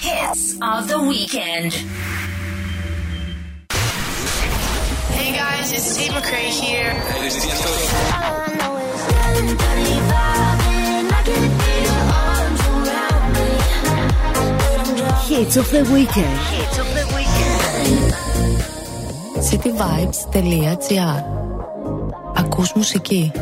Hits of the weekend. Hey guys, it's Steve McCray here. Hey, this is Hits of the weekend. Hits of the weekend. cityvibes.gr Ακούς μουσική.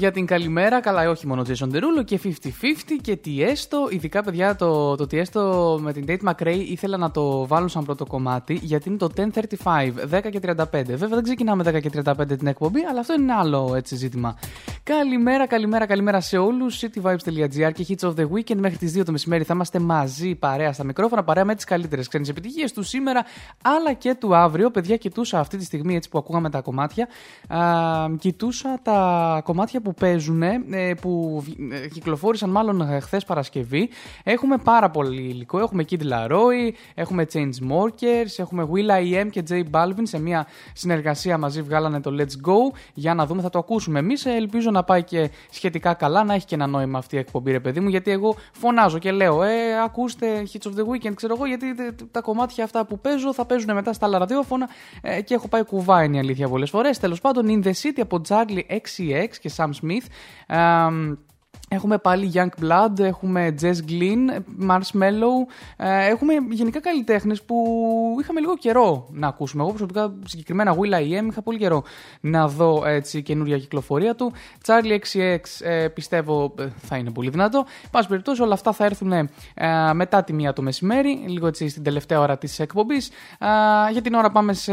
Για την καλημέρα. Καλά, όχι μόνο Jason Derulo και 50-50 και Tiesto. Ειδικά, παιδιά, το, το Tiesto με την Date McRae ήθελα να το βάλω σαν πρώτο κομμάτι γιατί είναι το 10.35, 10 και 35. Βέβαια, δεν ξεκινάμε 10 και 35 την εκπομπή, αλλά αυτό είναι άλλο έτσι ζήτημα. Καλημέρα, καλημέρα, καλημέρα σε όλους. cityvibes.gr και hits of the weekend μέχρι τις 2 το μεσημέρι θα είμαστε μαζί παρέα στα μικρόφωνα, παρέα με τις καλύτερες ξένες επιτυχίες του σήμερα αλλά και του αύριο. Παιδιά, κοιτούσα αυτή τη στιγμή έτσι που ακούγαμε τα κομμάτια. Α, κοιτούσα τα κομμάτια που παίζουν, ε, που ε, κυκλοφόρησαν μάλλον χθες Παρασκευή. Έχουμε πάρα πολύ υλικό. Έχουμε Kid Laroi, έχουμε Chainsmokers, έχουμε Will I Am και J Balvin σε μια συνεργασία μαζί βγάλανε το Let's Go. Για να δούμε, θα το ακούσουμε εμείς. Ελπίζω να πάει και σχετικά καλά, να έχει και ένα νόημα αυτή η εκπομπή, ρε παιδί μου, γιατί εγώ φωνάζω και λέω, Ε, ακούστε Hits of the Weekend, ξέρω εγώ, γιατί τα κομμάτια αυτά που παίζω θα παίζουν μετά στα άλλα ραδιόφωνα ε, και έχω πάει κουβά είναι η αλήθεια πολλές φορές. Τέλος πάντων, In the City από Charlie XCX και Sam Smith. Ε, Έχουμε πάλι Young Blood, έχουμε Jess Glynn, Marshmallow. Ε, έχουμε γενικά καλλιτέχνες που είχαμε λίγο καιρό να ακούσουμε. Εγώ προσωπικά συγκεκριμένα Will I Am είχα πολύ καιρό να δω έτσι καινούρια κυκλοφορία του. Charlie XCX ε, πιστεύω ε, θα είναι πολύ δυνατό. Πάση περιπτώσει όλα αυτά θα έρθουν ε, μετά τη μία το μεσημέρι, λίγο έτσι στην τελευταία ώρα της εκπομπής. για την ώρα πάμε σε,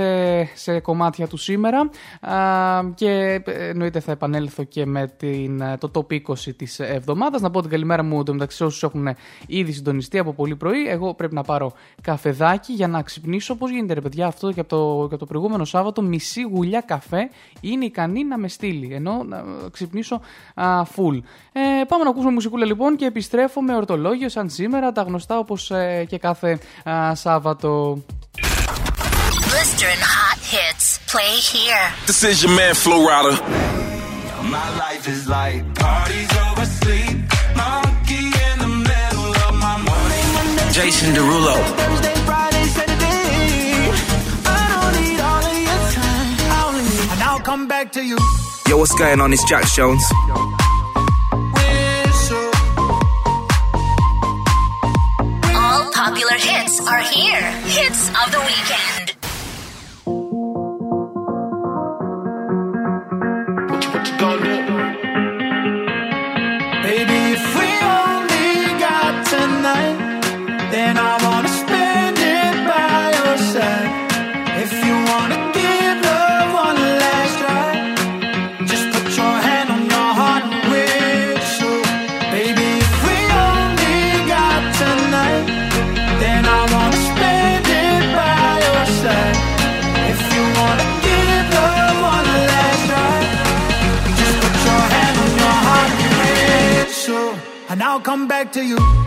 σε κομμάτια του σήμερα και εννοείται θα επανέλθω και με την, το top 20 της εβδομάδας. Να πω την καλημέρα μου το μεταξύ όσους έχουν ήδη συντονιστεί από πολύ πρωί. Εγώ πρέπει να πάρω καφεδάκι για να ξυπνήσω. Πώς γίνεται, ρε παιδιά, αυτό και από το, και από το προηγούμενο Σάββατο, μισή γουλιά καφέ είναι ικανή να με στείλει. Ενώ να ξυπνήσω α, full. Ε, πάμε να ακούσουμε μουσικούλα λοιπόν και επιστρέφω με ορτολόγιο σαν σήμερα, τα γνωστά όπως ε, και κάθε α, Σάββατο. Blistering hot hits. Play here. This is your man Flo Rida. My life is like parties Jason Derulo. come back to you. Yo, what's going on? It's Jack Jones. All popular hits are here. Hits of the weekend. to you.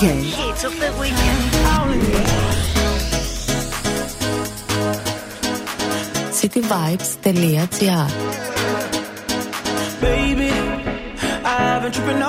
weekend. Hits of the weekend. Cityvibes.gr Baby, I've tripping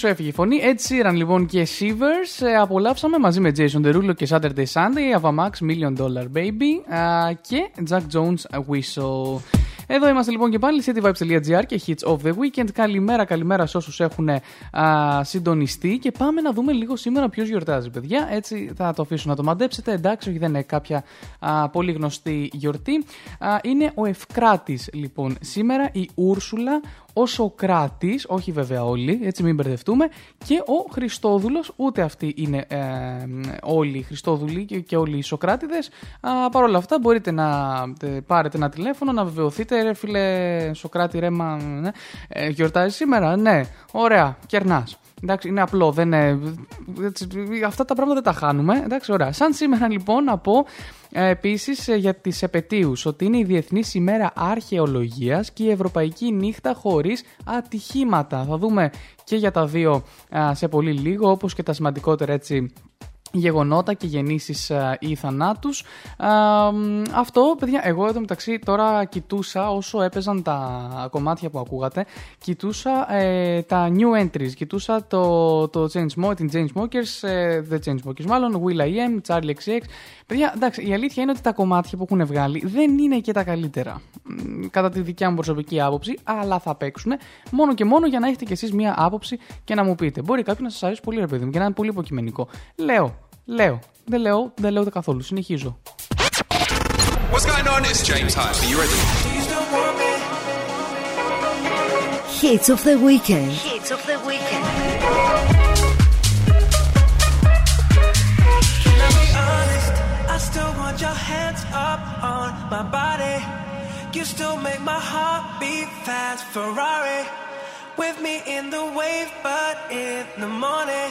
Πάνω που να μιλήσω έφυγε η φωνή. Ed Sheeran λοιπόν και Shivers ε, απολαύσαμε μαζί με Jason Derulo και Saturday Sunday, Avamax Million Dollar Baby α, και Jack Jones Whistle. Εδώ είμαστε λοιπόν και πάλι cityvibes.gr και hits of the weekend. Καλημέρα, καλημέρα σε όσους έχουν α, συντονιστεί και πάμε να δούμε λίγο σήμερα ποιος γιορτάζει, παιδιά. Έτσι θα το αφήσω να το μαντέψετε. Εντάξει, όχι, δεν είναι κάποια α, πολύ γνωστή γιορτή. Α, είναι ο Ευκράτης λοιπόν σήμερα, η Ούρσουλα, ο Σοκράτη, όχι βέβαια όλοι, έτσι μην μπερδευτούμε, και ο Χριστόδουλος, ούτε αυτοί είναι ε, όλοι οι Χριστόδουλοι και, και όλοι οι Σοκράτιδε. Παρ' όλα αυτά, μπορείτε να ε, πάρετε ένα τηλέφωνο, να βεβαιωθείτε, ρε φίλε Σοκράτη, ρε, μα, ναι, ε, γιορτάζει σήμερα, ναι, ωραία, κερνάς. Εντάξει, είναι απλό. Δεν είναι... έτσι, αυτά τα πράγματα δεν τα χάνουμε. Εντάξει, ωραία. Σαν σήμερα λοιπόν να πω ε, επίσης για τις επαιτίους ότι είναι η Διεθνής ημέρα Αρχαιολογίας και η Ευρωπαϊκή νύχτα χωρίς ατυχήματα. Θα δούμε και για τα δύο α, σε πολύ λίγο, όπως και τα σημαντικότερα έτσι γεγονότα και γεννήσεις α, ή θανάτους. Α, μ, αυτό, παιδιά, εγώ εδώ μεταξύ τώρα κοιτούσα όσο έπαιζαν τα κομμάτια που ακούγατε, κοιτούσα ε, τα new entries, κοιτούσα το, το Chainsmokers, την Chainsmokers, ε, The Chainsmokers μάλλον, Will I Am, Charlie XCX. Παιδιά, εντάξει, η αλήθεια είναι ότι τα κομμάτια που έχουν βγάλει δεν είναι και τα καλύτερα. Μ, Κατά τη δικιά μου προσωπική άποψη, αλλά θα παίξουν μόνο και μόνο για να έχετε κι εσείς μία άποψη και να μου πείτε. Μπορεί κάποιος να σας αρέσει πολύ, ρε παιδί μου, και να είναι πολύ υποκειμενικό. Λέω, λέω. Δεν λέω, δεν λέω ούτε καθόλου. Συνεχίζω. What's going on? It's James Hype. Are you ready? Hits of the weekend. Hits of the weekend. Can I be honest? I still want your hands up on my body. You still make my heart beat fast. Ferrari with me in the wave, but in the morning.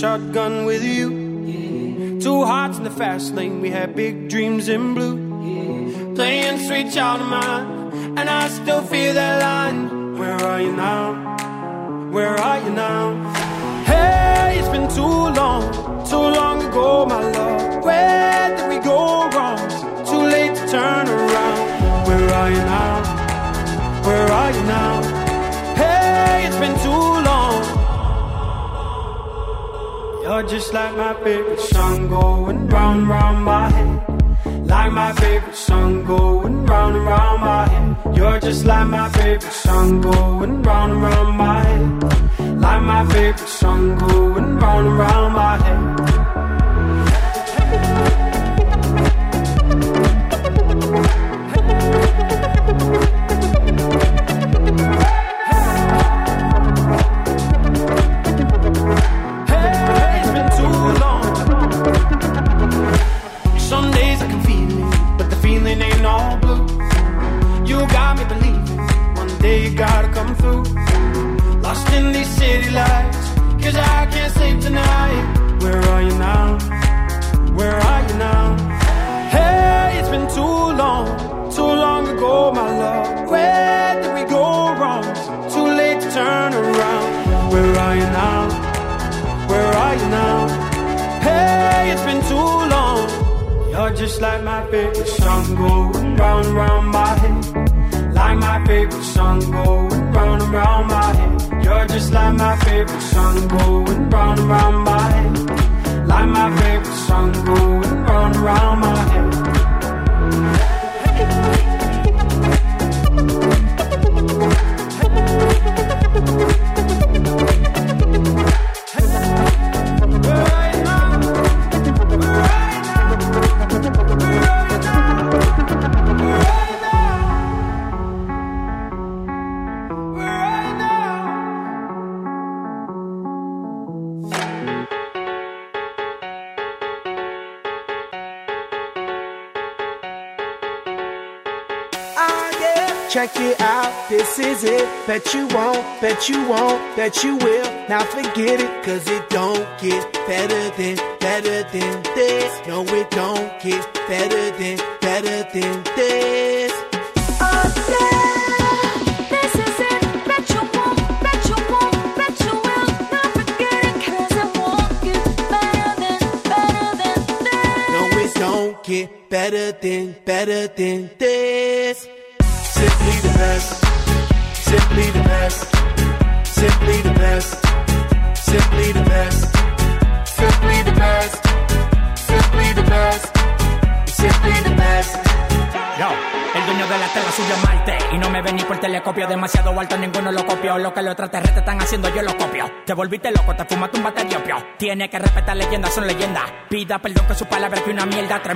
Shotgun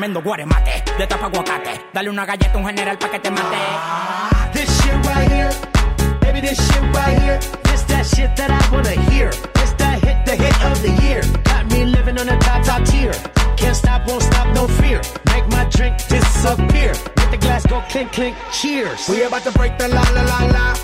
Tremendo guaremate, de tapa aguacate Dale una galleta a un general pa' que te mate This shit right here, baby, this shit right here. This that shit that I wanna hear. It's that hit, the hit of the year. Got me living on the top, top tier. Can't stop, won't stop, no fear. Make my drink disappear. Let the glass go clink, clink, cheers. We about to break the la la la la.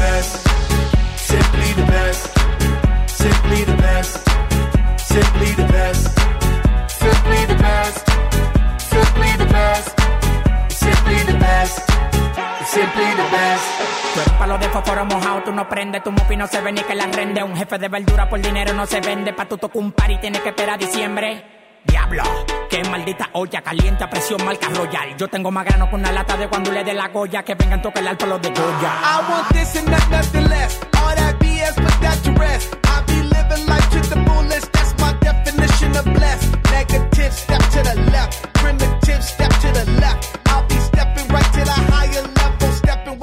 Best. Simply the best. Simply the best. Simply the best. Simply the best. Simply the best. Simply the best. Simply the best. Tú eres palo de fósforo mojado, tú no prendes, tu mufi no se ve ni que la rende. Un jefe de verdura por dinero no se vende, pa' tu tocar un par y tienes que esperar a diciembre. Diablo, qué maldita olla, caliente a presión, marca royal. Yo tengo más grano con una lata de cuando le dé la Goya, que vengan toca el al pelo de Goya. I want this and not nothing less. All that BS, but that to rest. I be living life to the fullest, that's my definition of blessed. Negative, step to the left. Primitive, step to the left. I'll be stepping right to the higher level.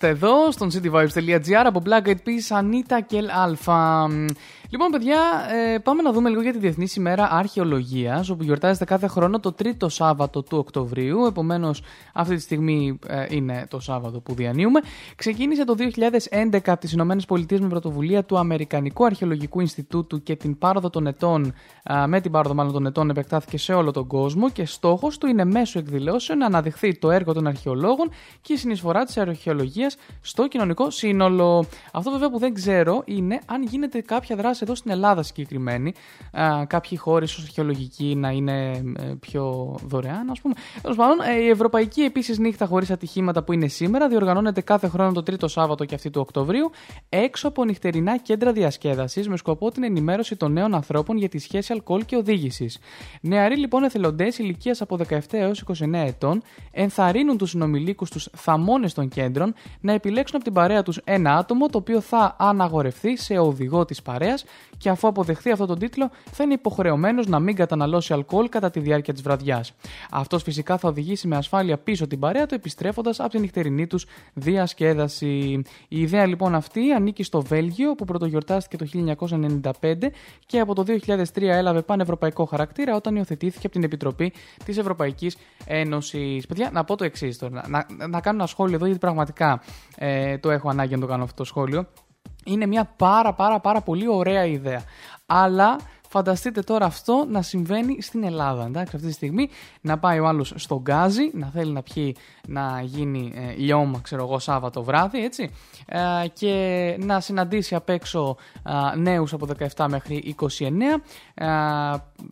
Εδώ στον cityvibes.gr από Black Eyed Peas, Anita και Alpha. Λοιπόν, παιδιά, ε, πάμε να δούμε λίγο για τη Διεθνή ημέρα Αρχαιολογίας, όπου γιορτάζεται κάθε χρόνο το τρίτο Σάββατο του Οκτωβρίου. Επομένως, αυτή τη στιγμή ε, είναι το Σάββατο που διανύουμε. Ξεκίνησε το 2011 από τις ΗΠΑ με πρωτοβουλία του Αμερικανικού Αρχαιολογικού Ινστιτούτου και την πάροδο των ετών, α, με την πάροδο μάλλον των ετών, επεκτάθηκε σε όλο τον κόσμο και στόχος του είναι μέσω εκδηλώσεων να αναδειχθεί το έργο των αρχαιολόγων και η συνεισφορά της αρχαιολογίας στο κοινωνικό σύνολο. Αυτό βέβαια που δεν ξέρω είναι αν γίνεται κάποια δράση εδώ στην Ελλάδα συγκεκριμένη. Α, κάποιοι χώροι ίσως αρχαιολογικοί να είναι ε, πιο δωρεάν, ας πούμε. Τέλος πάντων, ε, η Ευρωπαϊκή επίσης νύχτα χωρίς ατυχήματα που είναι σήμερα διοργανώνεται κάθε χρόνο το τρίτο Σάββατο και αυτή του Οκτωβρίου έξω από νυχτερινά κέντρα διασκέδασης με σκοπό την ενημέρωση των νέων ανθρώπων για τη σχέση αλκοόλ και οδήγησης. Νεαροί λοιπόν εθελοντές ηλικίας από 17 έως 29 ετών ενθαρρύνουν τους συνομιλίκους τους θαμώνε των κέντρων να επιλέξουν από την παρέα τους ένα άτομο το οποίο θα αναγορευτεί σε οδηγό της παρέας και αφού αποδεχθεί αυτόν τον τίτλο θα είναι υποχρεωμένος να μην καταναλώσει αλκοόλ κατά τη διάρκεια της βραδιάς. Αυτός φυσικά θα οδηγήσει με ασφάλεια πίσω την παρέα του επιστρέφοντας από την νυχτερινή τους διασκέδαση. Η ιδέα λοιπόν αυτή ανήκει στο Βέλγιο που πρωτογιορτάστηκε το 1995 και από το 2003 έλαβε πανευρωπαϊκό χαρακτήρα όταν υιοθετήθηκε από την Επιτροπή της Ευρωπαϊκής Ένωσης. Παιδιά, να πω το εξής τώρα. Να, να, να κάνω ένα σχόλιο εδώ γιατί πραγματικά ε, το έχω ανάγκη να το κάνω αυτό το σχόλιο. Είναι μια πάρα πάρα πάρα πολύ ωραία ιδέα. Αλλά φανταστείτε τώρα αυτό να συμβαίνει στην Ελλάδα. Εντάξει, αυτή τη στιγμή να πάει ο άλλος στον Γκάζι, να θέλει να πιει να γίνει ε, λιώμα, ξέρω εγώ, Σάββατο βράδυ, έτσι. Ε, και να συναντήσει απ' έξω ε, νέους από 17 μέχρι 29, ε,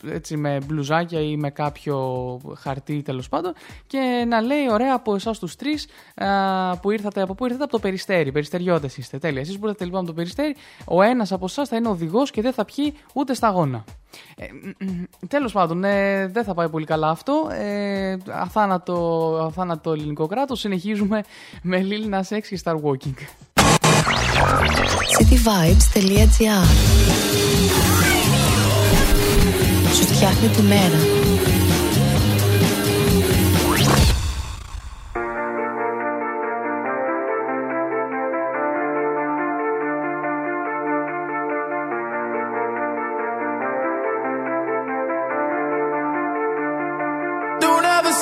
έτσι με μπλουζάκια ή με κάποιο χαρτί τέλος πάντων και να λέει ωραία από εσάς τους τρεις ε, που ήρθατε, από πού ήρθατε από το Περιστέρι, Περιστεριώτες είστε, τέλεια. Εσείς που ήρθατε λοιπόν από το Περιστέρι, ο ένας από εσάς θα είναι οδηγός και δεν θα πιει ούτε σταγόνα. Ε, Τέλος πάντων, ε, δεν θα πάει πολύ καλά αυτό. Ε, αθάνατο, αθάνατο ελληνικό κράτος. Συνεχίζουμε με Lil Nas X και Star Walking. cityvibes.gr Σου φτιάχνει τη μέρα. Don't ever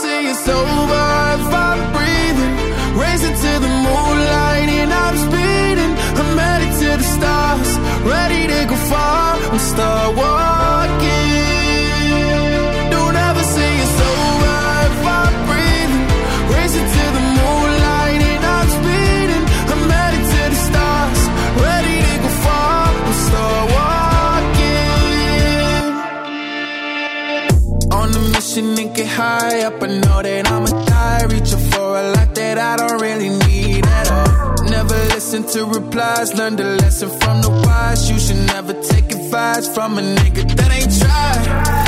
listen to replies. Learn the lesson from the wise. You should never take advice from a nigga that ain't tried.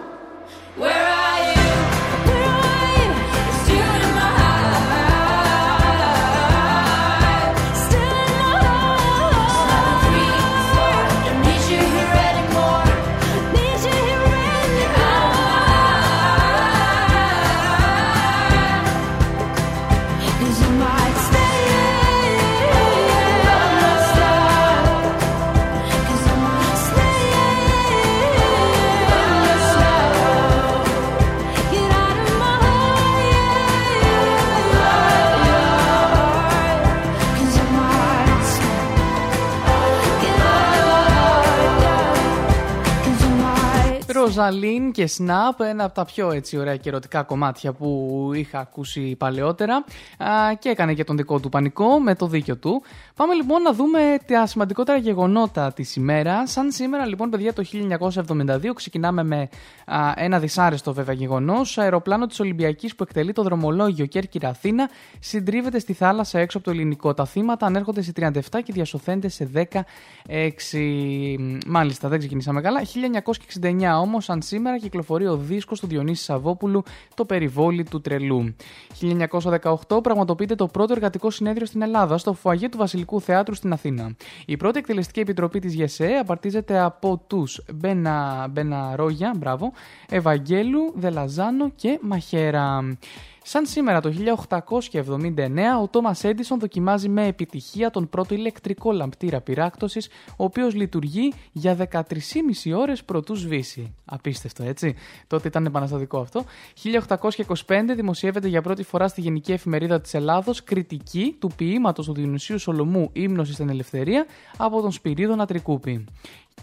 Ροζαλίν και Snap, ένα από τα πιο έτσι ωραία και ερωτικά κομμάτια που είχα ακούσει παλαιότερα Α, και έκανε και τον δικό του πανικό με το δίκιο του. Πάμε λοιπόν να δούμε τα σημαντικότερα γεγονότα της ημέρας. Σαν σήμερα λοιπόν παιδιά το 1972 ξεκινάμε με α, ένα δυσάρεστο βέβαια γεγονός. Αεροπλάνο της Ολυμπιακής που εκτελεί το δρομολόγιο Κέρκυρα Αθήνα συντρίβεται στη θάλασσα έξω από το ελληνικό. Τα θύματα ανέρχονται σε 37 και διασωθένται σε 16. Μάλιστα, δεν ξεκινήσαμε καλά. 1969 όμως, σαν σήμερα, κυκλοφορεί ο δίσκος του Διονύση Σαββόπουλου Το Περιβόλι του Τρελού. 1918 πραγματοποιείται το πρώτο εργατικό συνέδριο στην Ελλάδα στο φουαγέ του Βασιλικού Θεάτρου στην Αθήνα. Η πρώτη εκτελεστική επιτροπή της ΓΕΣΕ απαρτίζεται από τους Μπένα, Μπεναρόγια, μπράβο, Ευαγγέλου, Δελαζάνο και Μαχέρα. Σαν σήμερα το 1879, ο Τόμα Έντισον δοκιμάζει με επιτυχία τον πρώτο ηλεκτρικό λαμπτήρα πυράκτωσης, ο οποίος λειτουργεί για 13,5 ώρες προτού σβήσει. Απίστευτο, έτσι; Τότε ήταν επαναστατικό αυτό. 1825 δημοσιεύεται για πρώτη φορά στη Γενική Εφημερίδα της Ελλάδος κριτική του ποίηματος του Διονυσίου Σολομού «Ύμνωση στην Ελευθερία» από τον Σπυρίδωνα Τρικούπη.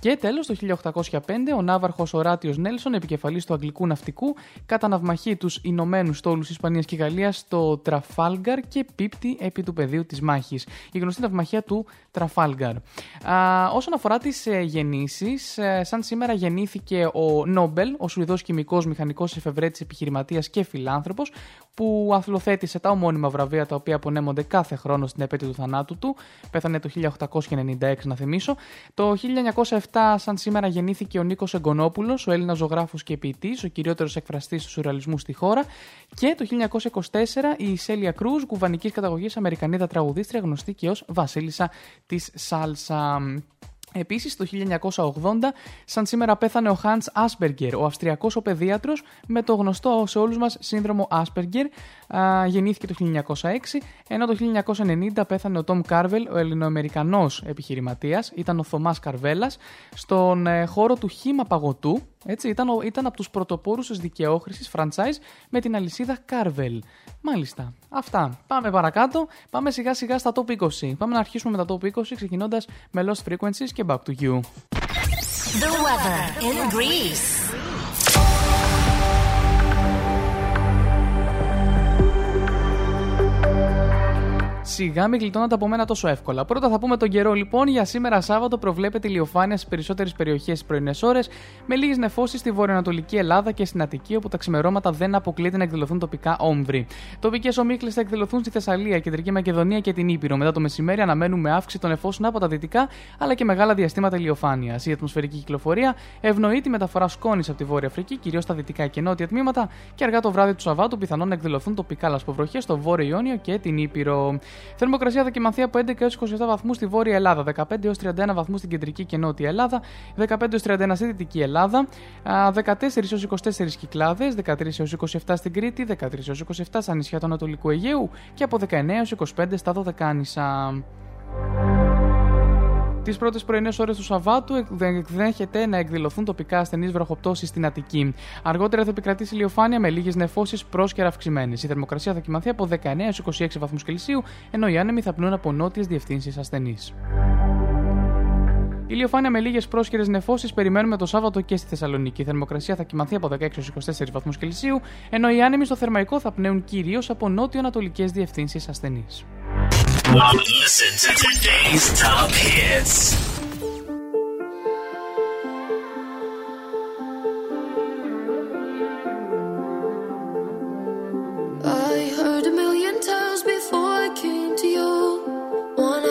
Και τέλος, το 1805, ο ναύαρχος Οράτιος Νέλσον, επικεφαλής του Αγγλικού Ναυτικού, κατά ναυμαχεί τους Ηνωμένους Στόλους Ισπανίας και Γαλλίας στο Τραφάλγκαρ και πίπτει επί του πεδίου της μάχης. Η γνωστή ναυμαχία του Τραφάλγκαρ. Α, όσον αφορά τις ε, γεννήσεις, ε, σαν σήμερα γεννήθηκε ο Νόμπελ, ο Σουηδός χημικό, μηχανικός εφευρέτης, επιχειρηματίας και φιλάνθρωπος, που αθλοθέτησε τα ομώνυμα βραβεία τα οποία απονέμονται κάθε χρόνο στην επέτειο του θανάτου του. Πέθανε το 1896, να θυμίσω. Το 1907, σαν σήμερα, γεννήθηκε ο Νίκος Εγκονόπουλος, ο Έλληνας ζωγράφος και ποιητής, ο κυριότερος εκφραστής του σουρεαλισμού στη χώρα. Και το 1924, η Σέλια Κρούζ, κουβανικής καταγωγής Αμερικανίδα τραγουδίστρια, γνωστή και ως Βασίλισσα της Σάλσα. Επίσης, το 1980, σαν σήμερα πέθανε ο Hans Asperger, ο Αυστριακός ο παιδίατρος με το γνωστό σε όλους μας σύνδρομο Asperger. Α, γεννήθηκε το 1906, ενώ το 1990 πέθανε ο Tom Carvel, ο Ελληνοαμερικανός επιχειρηματίας, ήταν ο Θωμάς Καρβέλας, στον ε, χώρο του χήμα παγωτού, έτσι, ήταν, ο- ήταν από τους πρωτοπόρους της δικαιόχρησης franchise με την αλυσίδα Carvel. Μάλιστα. Αυτά. Πάμε παρακάτω. Πάμε σιγά σιγά στα top 20. Πάμε να αρχίσουμε με τα top 20 ξεκινώντας με Lost Frequencies και Back to You. The weather in Greece. Σιγά μην γλιτώνατε από μένα τόσο εύκολα. Πρώτα θα πούμε τον καιρό λοιπόν. Για σήμερα Σάββατο προβλέπεται ηλιοφάνεια στις περισσότερες περιοχές τι πρωινές ώρες, με λίγες νεφώσεις στη βορειοανατολική Ελλάδα και στην Αττική, όπου τα ξημερώματα δεν αποκλείεται να εκδηλωθούν τοπικά όμβροι. Τοπικές ομίχλες θα εκδηλωθούν στη Θεσσαλία, Κεντρική Μακεδονία και την Ήπειρο. Μετά το μεσημέρι αναμένουμε αύξηση των νεφώσεων από τα δυτικά, αλλά και μεγάλα διαστήματα ηλιοφάνειας. Η ατμοσφαιρική κυκλοφορία ευνοεί τη μεταφορά σκόνης από τη Βόρεια Αφρική, κυρίως στα δυτικά και νότια τμήματα, και αργά το βράδυ του Σαββάτου πιθανόν να εκδηλωθούν τοπικά λασποβροχές στο Βόρειο Ιόνιο και την Ήπειρο. Θερμοκρασία θα κοιμανθεί από 11 έως 27 βαθμούς στη Βόρεια Ελλάδα, 15 έως 31 βαθμούς στην Κεντρική και Νότια Ελλάδα, 15 έως 31 στη Δυτική Ελλάδα, α, 14 έως 24 Κυκλάδες, 13 έως 27 στην Κρήτη, 13 έως 27 στα νησιά του Ανατολικού Αιγαίου και από 19 έως 25 στα Δωδεκάνησα. Τις πρώτες πρωινές ώρες του Σαββάτου εκδέχεται να εκδηλωθούν τοπικά ασθενείς βροχοπτώσεις στην Αττική. Αργότερα θα επικρατήσει ηλιοφάνεια με λίγες νεφώσεις πρόσκαιρα αυξημένε. Η θερμοκρασία θα κοιμαθεί από 19 έως 26 βαθμούς Κελσίου, ενώ οι άνεμοι θα πνούν από νότιες διευθύνσεις ασθενείς. Ηλιοφάνεια με λίγες πρόσχερε νεφώσεις περιμένουμε το Σάββατο και στη Θεσσαλονίκη. Η θερμοκρασία θα κοιμαθεί από 16 έως 24 βαθμούς Κελσίου, ενώ οι άνεμοι στο θερμαϊκό θα πνέουν κυρίως από νότιο-ανατολικές διευθύνσεις ασθενείς. Listen to today's top hits. I heard a million times before I came to you. One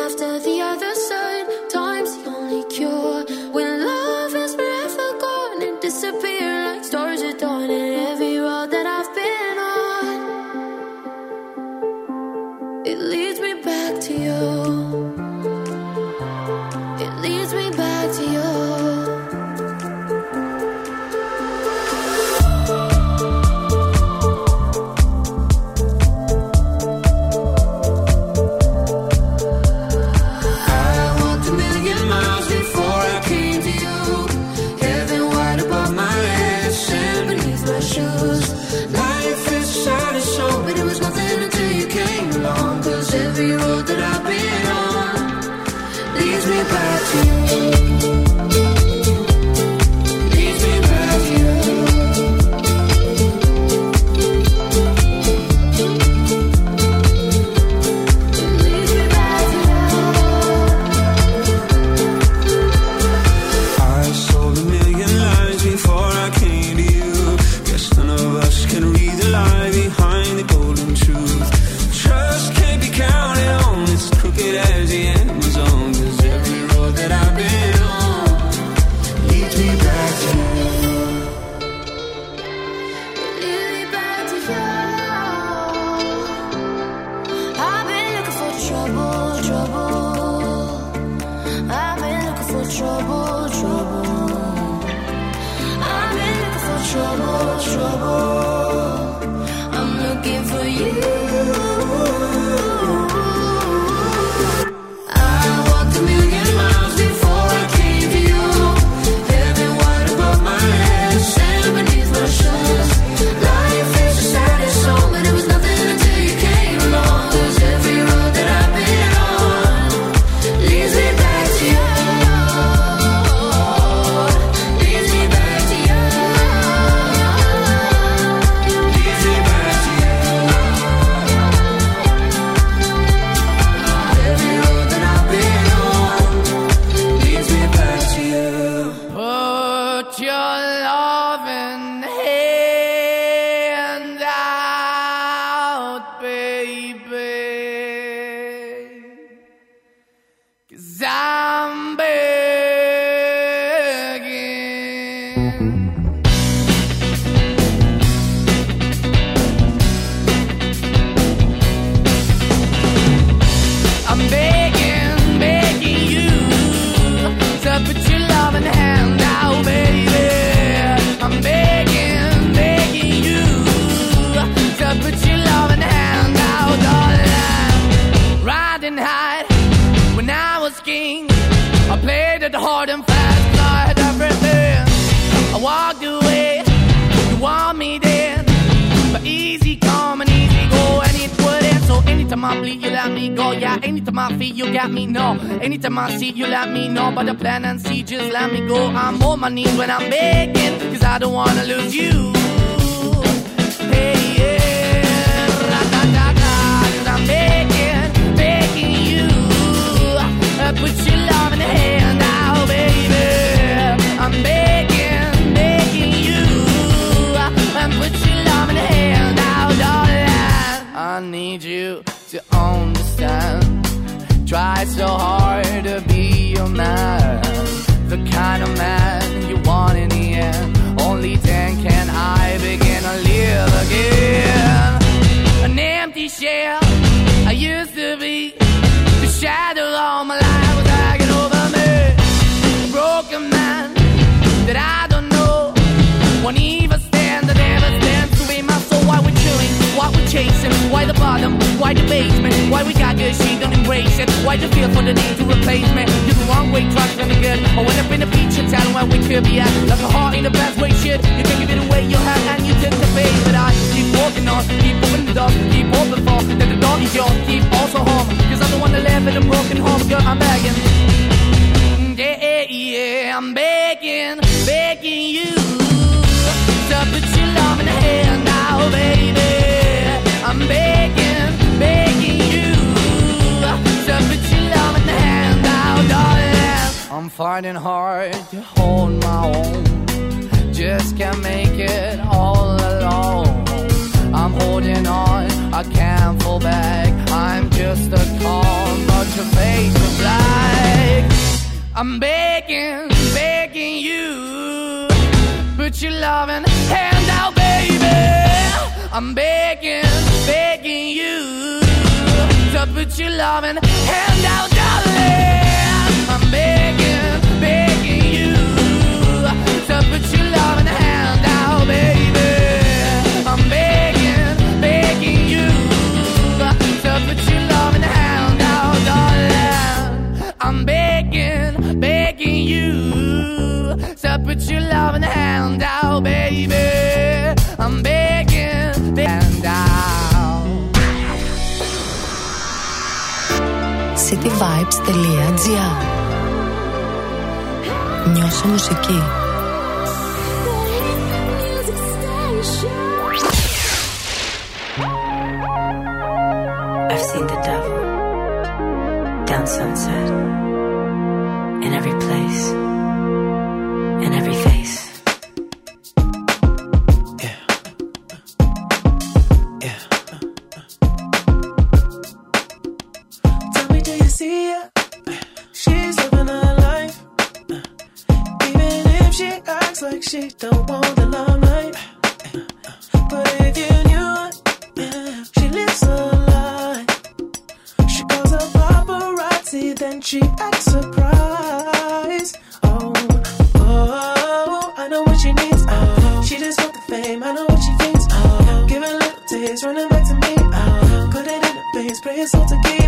I know what she thinks. Oh, giving lip to his, running back to me. Oh, put it in the face, pray it's all to give.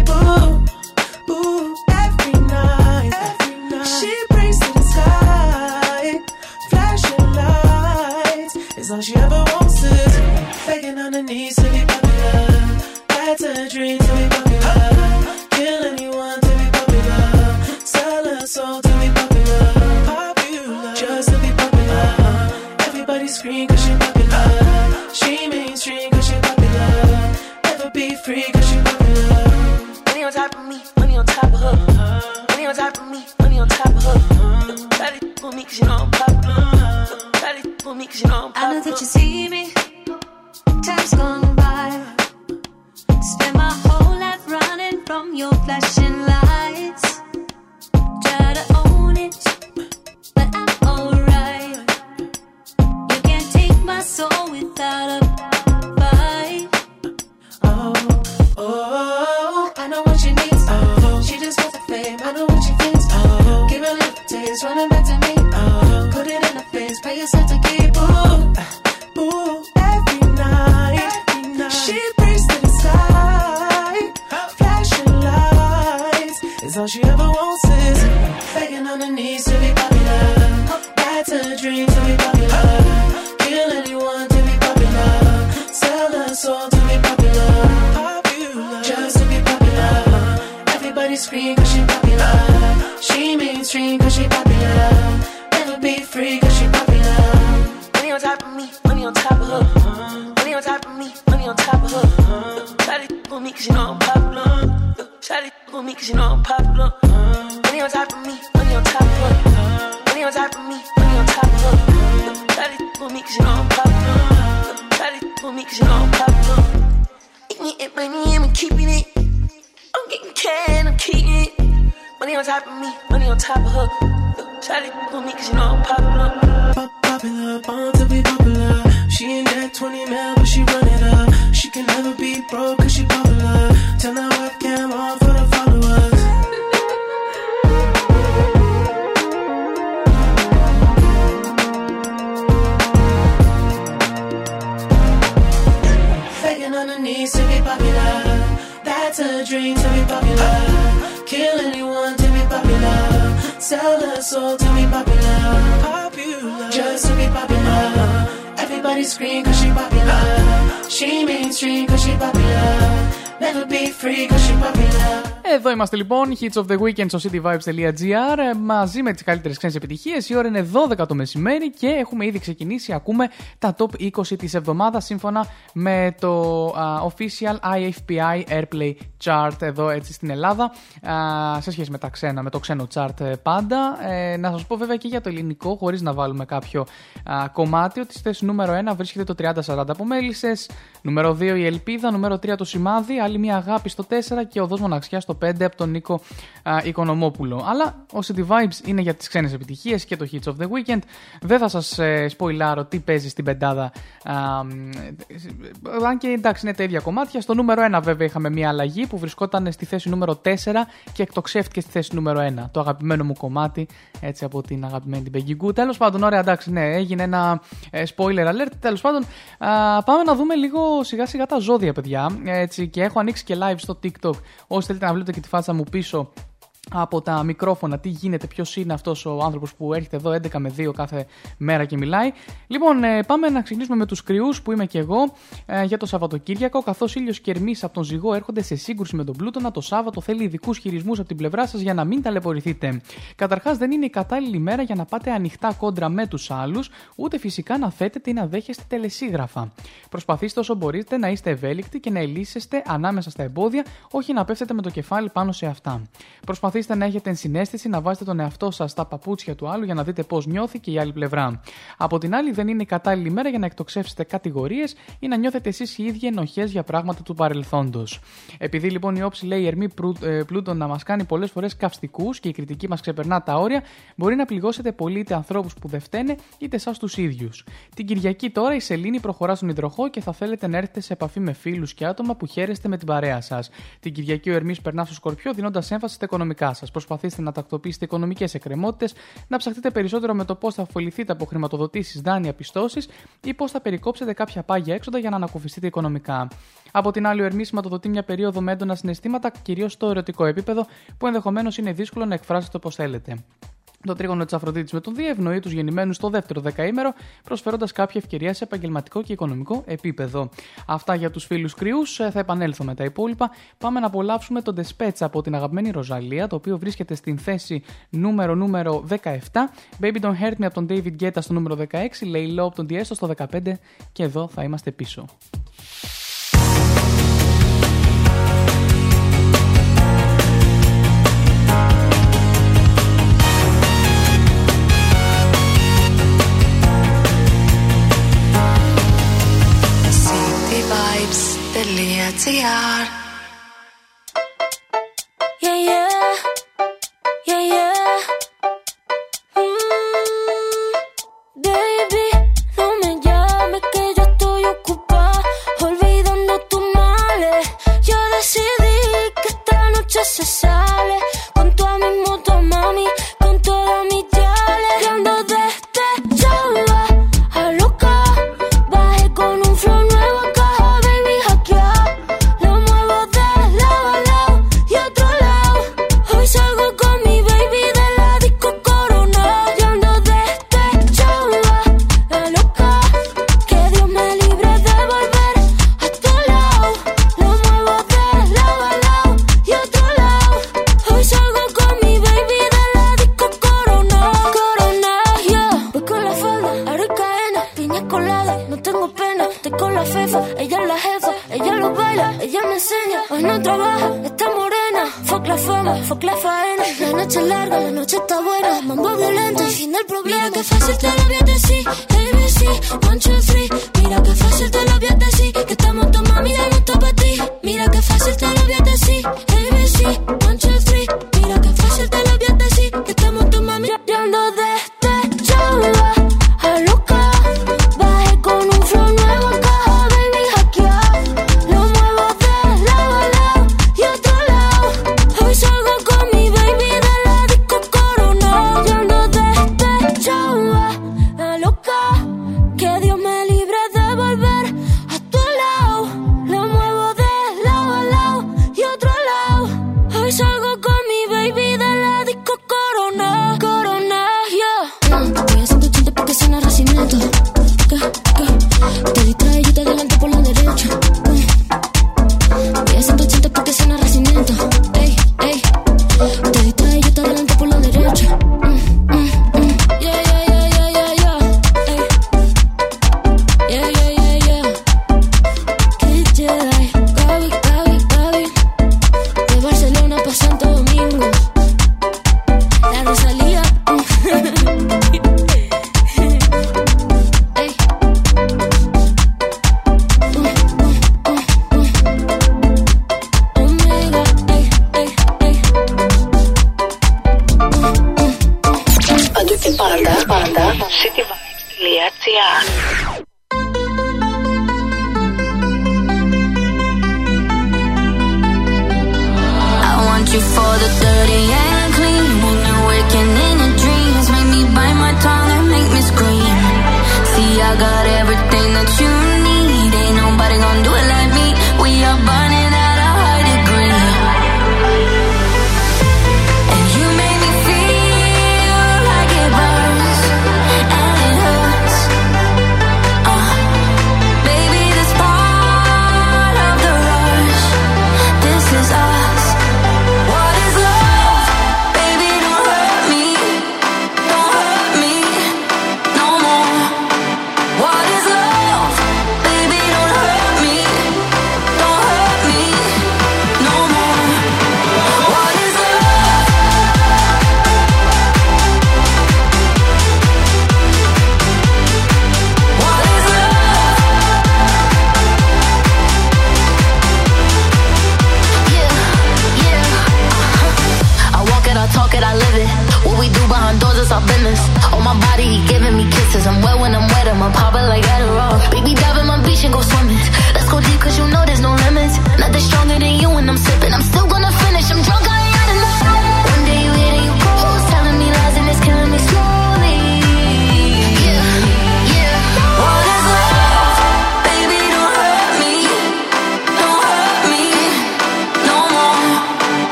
Λοιπόν, Hits of the Weekend στο cityvibes.gr ε, μαζί με τις καλύτερες ξένες επιτυχίες. Η ώρα είναι 12 το μεσημέρι και έχουμε ήδη ξεκινήσει. Ακούμε τα top 20 της εβδομάδας σύμφωνα με το α, official IFPI Airplay Chart εδώ έτσι στην Ελλάδα α, σε σχέση με τα ξένα, με το ξένο chart ε, πάντα. Ε, να σας πω βέβαια και για το ελληνικό χωρίς να βάλουμε κάποιο α, κομμάτι ότι στη θέση νούμερο 1 βρίσκεται το 3040 από Μέλισσες, νούμερο 2 η Ελπίδα, νούμερο 3 το Σημάδι, άλλη μια αγάπη στο 4 και οδός μοναξιάς στο 5 από τον Νίκο α, Οικονομόπουλο. Αλλά ο City Vibes είναι για τις ξένες επιτυχίες και το Hits of the Weekend. Δεν θα σας ε, σποιλάρω τι παίζει στην πεντάδα. Α, μ, ε, αν και εντάξει είναι τα ίδια κομμάτια. Στο νούμερο 1 βέβαια είχαμε μια αλλαγή που βρισκόταν στη θέση νούμερο 4 και εκτοξεύτηκε στη θέση νούμερο 1. Το αγαπημένο μου κομμάτι έτσι από την αγαπημένη την Πεγκυγκού. Τέλος πάντων, ωραία εντάξει, ναι, έγινε ένα ε, spoiler alert. Τέλος πάντων, α, πάμε να δούμε λίγο σιγά σιγά τα ζώδια, παιδιά. Έτσι, και έχω ανοίξει και live στο TikTok. Όσοι θέλετε να βλέπετε και τη φάτσα μου πίσω από τα μικρόφωνα τι γίνεται, ποιος είναι αυτός ο άνθρωπος που έρχεται εδώ 11 με 2 κάθε μέρα και μιλάει. Λοιπόν, ε, πάμε να ξεκινήσουμε με τους κρυούς που είμαι και εγώ ε, για το Σαββατοκύριακο. Καθώς ήλιος και ερμής από τον ζυγό έρχονται σε σύγκρουση με τον Πλούτονα, το Σάββατο θέλει ειδικούς χειρισμούς από την πλευρά σας για να μην ταλαιπωρηθείτε. Καταρχάς, δεν είναι η κατάλληλη μέρα για να πάτε ανοιχτά κόντρα με τους άλλους, ούτε φυσικά να θέτετε ή να δέχεστε τελεσίγραφα. Προσπαθήστε όσο μπορείτε να είστε ευέλικτοι και να ελύσεστε ανάμεσα στα εμπόδια, όχι να πέφτετε με το κεφάλι πάνω σε αυτά. Προσπαθήστε να έχετε ενσυναίσθηση να βάζετε τον εαυτό σας στα παπούτσια του άλλου για να δείτε πώς νιώθει και η άλλη πλευρά. Από την άλλη, δεν είναι η κατάλληλη μέρα για να εκτοξεύσετε κατηγορίες ή να νιώθετε εσείς οι ίδιοι ενοχές για πράγματα του παρελθόντος. Επειδή λοιπόν η όψη λέει ερμή πλούτων να μας κάνει πολλές φορές καυστικούς και η κριτική μας ξεπερνά τα όρια, μπορεί να πληγώσετε πολύ είτε ανθρώπους που δεν φταίνε είτε εσάς τους ίδιους. Την Κυριακή τώρα η Σελήνη προχωρά στον υδροχό και θα θέλετε να έρθετε σε επαφή με φίλους και άτομα που χαίρεστε με την παρέα σας. Την Κυριακή ο Ερμής περνά στο Σκορπιό δίνοντας έμφαση στα οικονομικά σας. Προσπαθήστε να τακτοποιήσετε οικονομικές εκκρεμότητες, να ψαχτείτε περισσότερο με το πώς θα ωφεληθείτε από χρηματοδοτήσεις, δάνεια, πιστώσεις ή πώς θα περικόψετε κάποια πάγια έξοδα για να ανακουφιστείτε οικονομικά. Από την άλλη, ο Ερμή σηματοδοτεί μια περίοδο με έντονα συναισθήματα, κυρίως στο ερωτικό επίπεδο, που ενδεχομένως είναι δύσκολο να εκφράσετε όπως θέλετε το τρίγωνο της Αφροδίτης με τον Δία ευνοεί τους γεννημένους στο δεύτερο δεκαήμερο, προσφέροντας κάποια ευκαιρία σε επαγγελματικό και οικονομικό επίπεδο. Αυτά για τους φίλους κρυούς, ε, θα επανέλθω με τα υπόλοιπα. Πάμε να απολαύσουμε τον Τεσπέτσα από την αγαπημένη Ροζαλία, το οποίο βρίσκεται στην θέση νούμερο νούμερο 17. Baby Don't Hurt Me από τον David Guetta στο νούμερο 16, Lay Low από τον Diesto στο 15 και εδώ θα είμαστε πίσω. desear.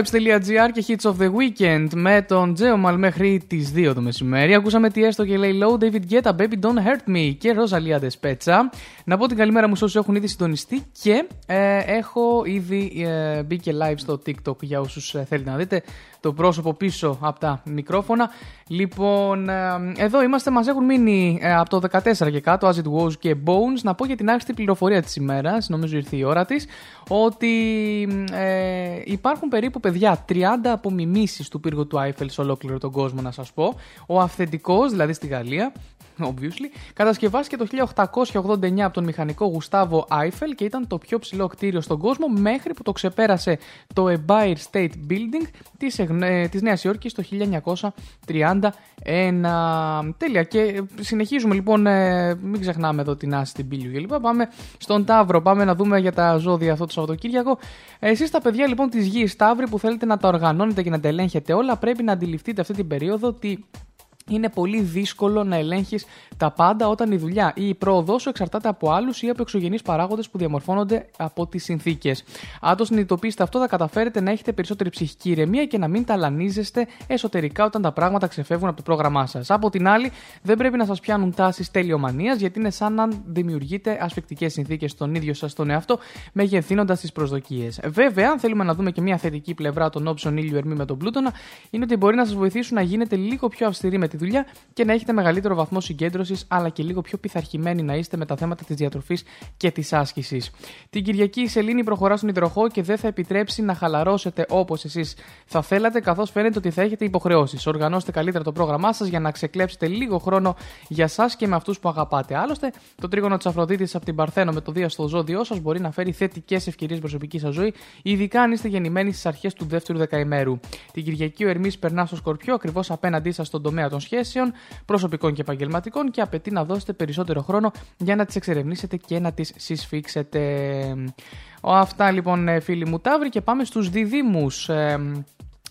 me. cityvibes.gr και Hits of the Weekend με τον Τζέομαλ μέχρι τις 2 το μεσημέρι. Ακούσαμε τι έστω και λέει Low, David Guetta, Baby Don't Hurt Me και Rosalia Despezza. Να πω την καλημέρα μου σε όσους έχουν ήδη συντονιστεί και ε, έχω ήδη ε, μπει και live στο TikTok για όσους ε, θέλετε να δείτε το πρόσωπο πίσω από τα μικρόφωνα. Λοιπόν, ε, εδώ είμαστε, μας έχουν μείνει ε, από το 14 και κάτω, As It Was και Bones. Να πω για την άριστη πληροφορία της ημέρας, νομίζω ήρθε η ώρα της, ότι ε, υπάρχουν περίπου παιδιά 30 απομιμήσεις του πύργου του Άιφελ σε ολόκληρο τον κόσμο, να σας πω. Ο αυθεντικός, δηλαδή στη Γαλλία, obviously, κατασκευάστηκε το 1889 από τον μηχανικό Γουστάβο Άιφελ και ήταν το πιο ψηλό κτίριο στον κόσμο μέχρι που το ξεπέρασε το Empire State Building της, Εγ- ε, της Νέας Υόρκης το 1931. Τέλεια και συνεχίζουμε λοιπόν, ε, μην ξεχνάμε εδώ την Άση, την Πύλιο και λοιπά. Πάμε στον Ταύρο, πάμε να δούμε για τα ζώδια αυτό το Σαββατοκύριακο. Εσείς τα παιδιά λοιπόν της Γης Ταύρη που θέλετε να τα οργανώνετε και να τα ελέγχετε όλα πρέπει να αντιληφθείτε αυτή την περίοδο ότι είναι πολύ δύσκολο να ελέγχεις τα πάντα όταν η δουλειά ή η πρόοδό σου εξαρτάται από άλλους ή από εξωγενείς παράγοντες που διαμορφώνονται από τις συνθήκες. Αν το συνειδητοποιήσετε αυτό, θα καταφέρετε να έχετε περισσότερη ψυχική ηρεμία και να μην ταλανίζεστε εσωτερικά όταν τα πράγματα ξεφεύγουν από το πρόγραμμά σας. Από την άλλη, δεν πρέπει να σας πιάνουν τάσεις τελειομανία, γιατί είναι σαν να δημιουργείτε ασφικτικές συνθήκες στον ίδιο σας τον εαυτό, μεγεθύνοντας τις προσδοκίες. Βέβαια, αν θέλουμε να δούμε και μια θετική πλευρά των όψεων ήλιου ερμή με τον πλούτονα, είναι ότι μπορεί να σας βοηθήσουν να γίνετε λίγο πιο αυστηροί με τη δουλειά και να έχετε μεγαλύτερο βαθμό συγκέντρωσης, αλλά και λίγο πιο πειθαρχημένοι να είστε με τα θέματα της διατροφής και της άσκησης. Την Κυριακή η Σελήνη προχωρά στον υδροχό και δεν θα επιτρέψει να χαλαρώσετε όπως εσείς θα θέλατε, καθώς φαίνεται ότι θα έχετε υποχρεώσεις. Οργανώστε καλύτερα το πρόγραμμά σας για να ξεκλέψετε λίγο χρόνο για εσά και με αυτούς που αγαπάτε. Άλλωστε, το τρίγωνο της Αφροδίτης από την Παρθένο με το Δία στο ζώδιό σας μπορεί να φέρει θετικές ευκαιρίες προσωπική σας ζωή, ειδικά αν είστε γεννημένοι στις αρχές του δεύτερου δεκαημέρου. Την Κυριακή ο Ερμής περνά στο Σκορπιό ακριβώς απέναντί σας στον τομέα των σχέσεων, προσωπικών και επαγγελματικών και απαιτεί να δώσετε περισσότερο χρόνο για να τις εξερευνήσετε και να τις συσφίξετε. Ο, αυτά λοιπόν ε, φίλοι μου Ταύροι και πάμε στους διδήμους.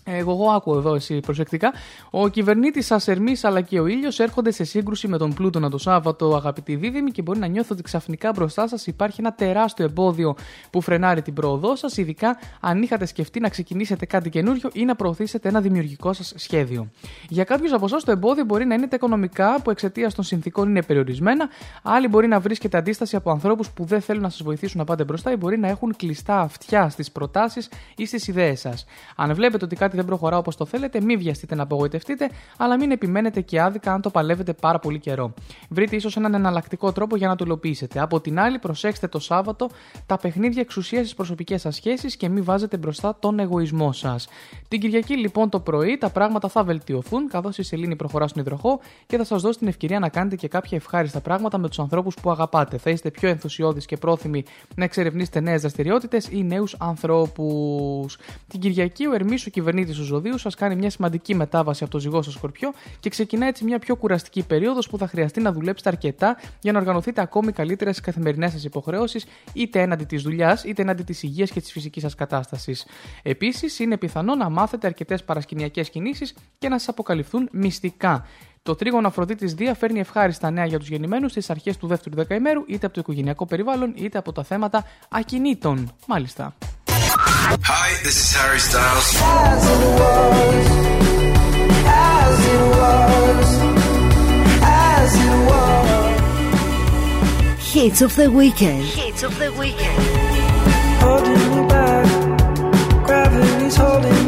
Ε, Εγώ, εγώ άκουω εδώ εσύ προσεκτικά. Ο κυβερνήτης Ασερμής αλλά και ο ήλιος έρχονται σε σύγκρουση με τον Πλούτονα το Σάββατο, αγαπητοί δίδυμοι, και μπορεί να νιώθω ότι ξαφνικά μπροστά σας υπάρχει ένα τεράστιο εμπόδιο που φρενάρει την πρόοδό σας, ειδικά αν είχατε σκεφτεί να ξεκινήσετε κάτι καινούριο ή να προωθήσετε ένα δημιουργικό σας σχέδιο. Για κάποιους από εσάς το εμπόδιο μπορεί να είναι τα οικονομικά που εξαιτίας των συνθήκων είναι περιορισμένα, άλλοι μπορεί να βρίσκεται αντίσταση από ανθρώπους που δεν θέλουν να σας βοηθήσουν να πάτε μπροστά ή μπορεί να έχουν κλειστά αυτιά στις προτάσεις ή στις ιδέες σας. Αν βλέπετε ότι κάτι δεν προχωρά όπως το θέλετε, μην βιαστείτε να απογοητευτείτε, αλλά μην επιμένετε και άδικα αν το παλεύετε πάρα πολύ καιρό. Βρείτε ίσως έναν εναλλακτικό τρόπο για να το υλοποιήσετε. Από την άλλη, προσέξτε το Σάββατο τα παιχνίδια εξουσίας στις προσωπικές σας σχέσεις και μην βάζετε μπροστά τον εγωισμό σας. Την Κυριακή, λοιπόν, το πρωί τα πράγματα θα βελτιωθούν, καθώς η σελήνη προχωρά στον υδροχό και θα σας δώσει την ευκαιρία να κάνετε και κάποια ευχάριστα πράγματα με τους ανθρώπους που αγαπάτε. Θα είστε πιο ενθουσιώδεις και πρόθυμοι να εξερευνήσετε νέες δραστηριότητες ή νέους ανθρώπους. Την Κυριακή, ο Ερμής, ο κυβερνήτης του ζωδίου, σας κάνει μια σημαντική μετάβαση από το ζυγό στο σκορπιό και ξεκινά έτσι μια πιο κουραστική περίοδος που θα χρειαστεί να δουλέψετε αρκετά για να οργανωθείτε ακόμη καλύτερα στις καθημερινές σας υποχρεώσεις, είτε έναντι της δουλειάς, είτε έναντι της υγείας και της φυσικής σας κατάστασης. Επίσης, είναι πιθανό να μάθετε αρκετές παρασκηνιακές κινήσεις και να σας αποκαλυφθούν μυστικά. Το τρίγωνο Αφροδίτης Δία φέρνει ευχάριστα νέα για τους γεννημένους στις αρχές του δεύτερου δεκαημέρου, είτε από το οικογενειακό περιβάλλον, είτε από τα θέματα ακινήτων. Μάλιστα. Hi, this is Harry Styles. Hits of the weekend. Hits of the weekend. holding me back. Gravity's holding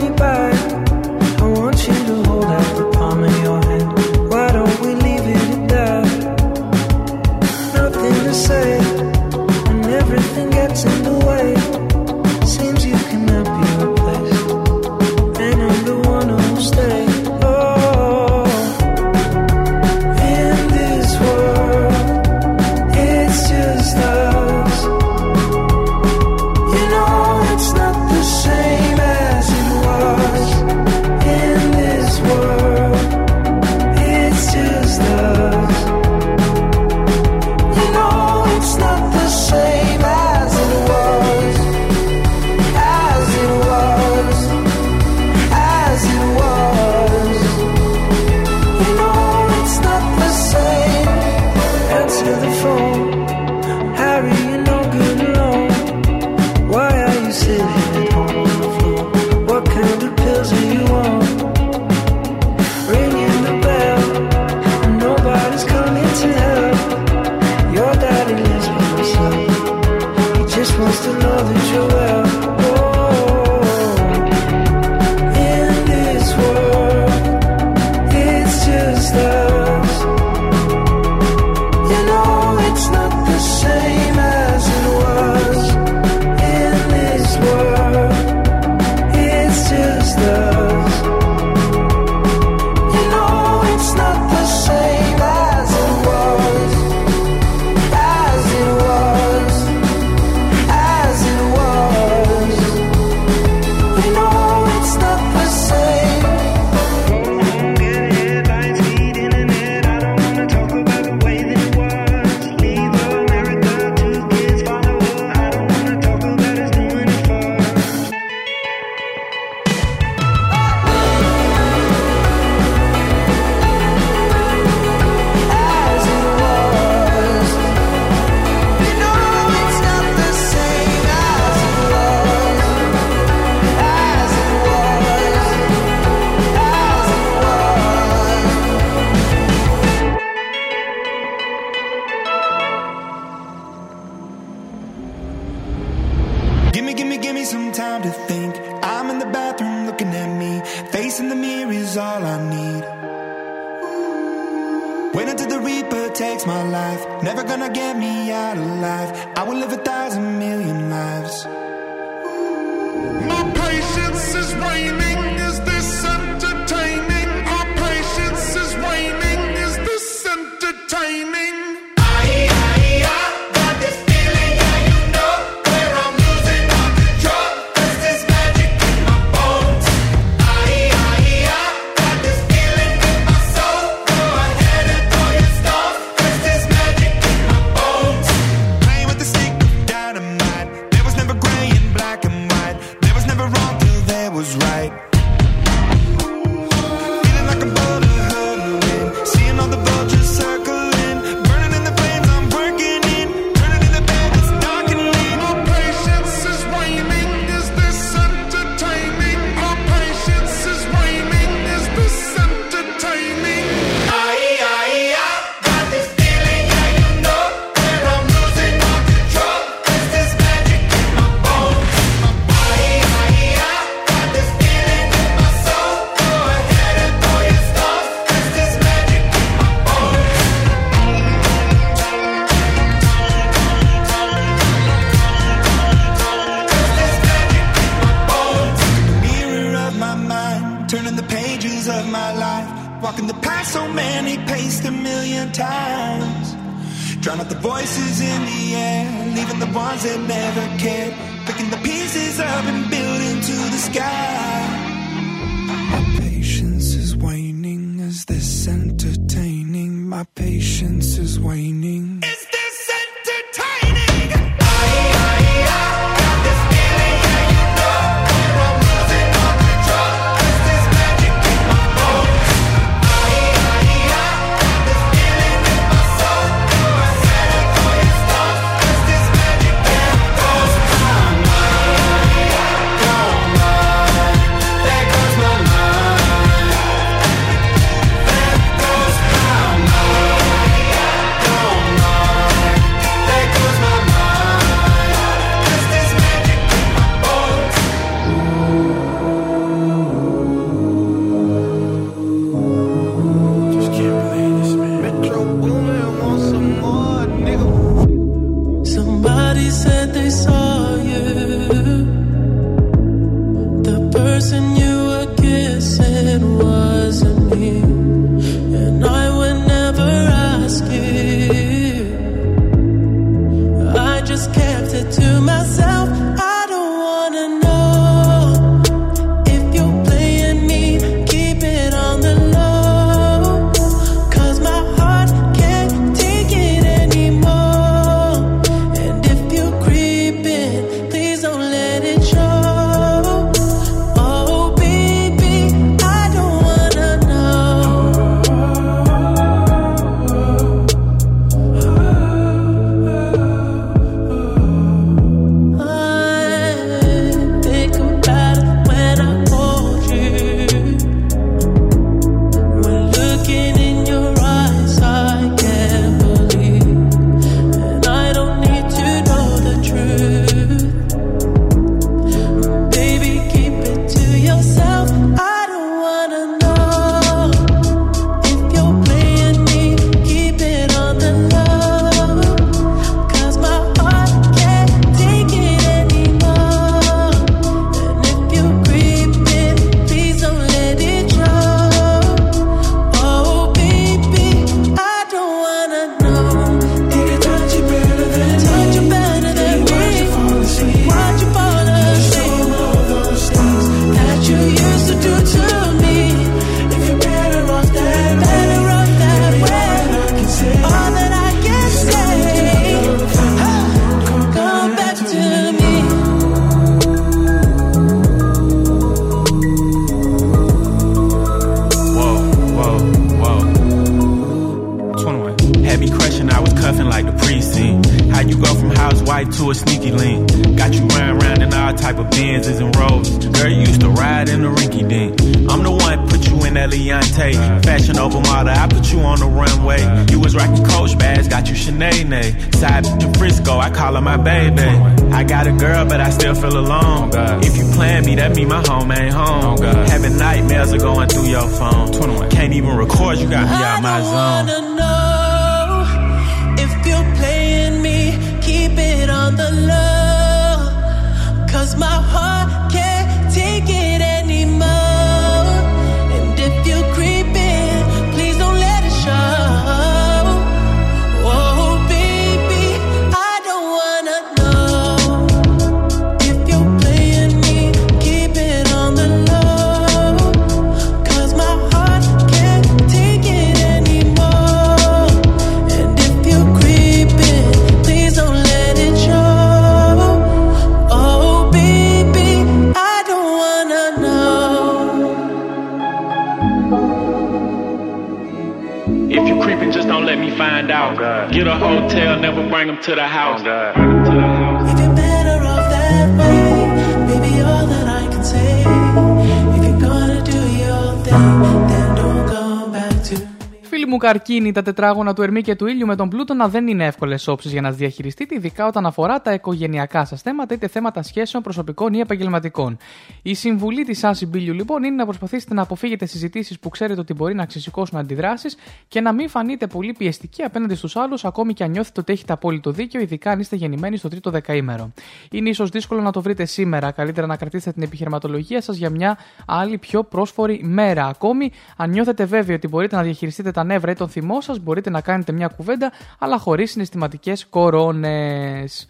καρκίνη, τα τετράγωνα του Ερμή και του ήλιου με τον Πλούτονα δεν είναι εύκολες όψεις για να τι διαχειριστείτε, ειδικά όταν αφορά τα οικογενειακά σας θέματα, είτε θέματα σχέσεων προσωπικών ή επαγγελματικών. Η συμβουλή της Άση Μπίλιου λοιπόν είναι να προσπαθήσετε να αποφύγετε συζητήσεις που ξέρετε ότι μπορεί να ξεσηκώσουν αντιδράσεις και να μην φανείτε πολύ πιεστικοί απέναντι στους άλλους, ακόμη και αν νιώθετε ότι έχετε απόλυτο δίκιο, ειδικά αν είστε γεννημένοι στο τρίτο δεκαήμερο. Είναι ίσως δύσκολο να το βρείτε σήμερα. Καλύτερα να κρατήσετε την επιχειρηματολογία σας για μια άλλη πιο πρόσφορη μέρα. Ακόμη, αν νιώθετε βέβαιοι ότι μπορείτε να διαχειριστείτε τα νεύρα ή τον θυμό σας, μπορείτε να κάνετε μια κουβέντα, αλλά χωρίς συναισθηματικές κορώνες.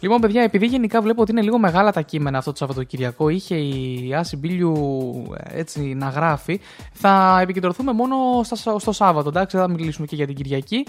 Λοιπόν, παιδιά, επειδή γενικά βλέπω ότι είναι λίγο μεγάλα τα κείμενα αυτό το Σαββατοκυριακό, είχε η Άση Μπίλιου ε, έτσι να γράφει, θα επικεντρωθούμε μόνο στα- στο Σάββατο, εντάξει, δεν θα μιλήσουμε και για την Κυριακή.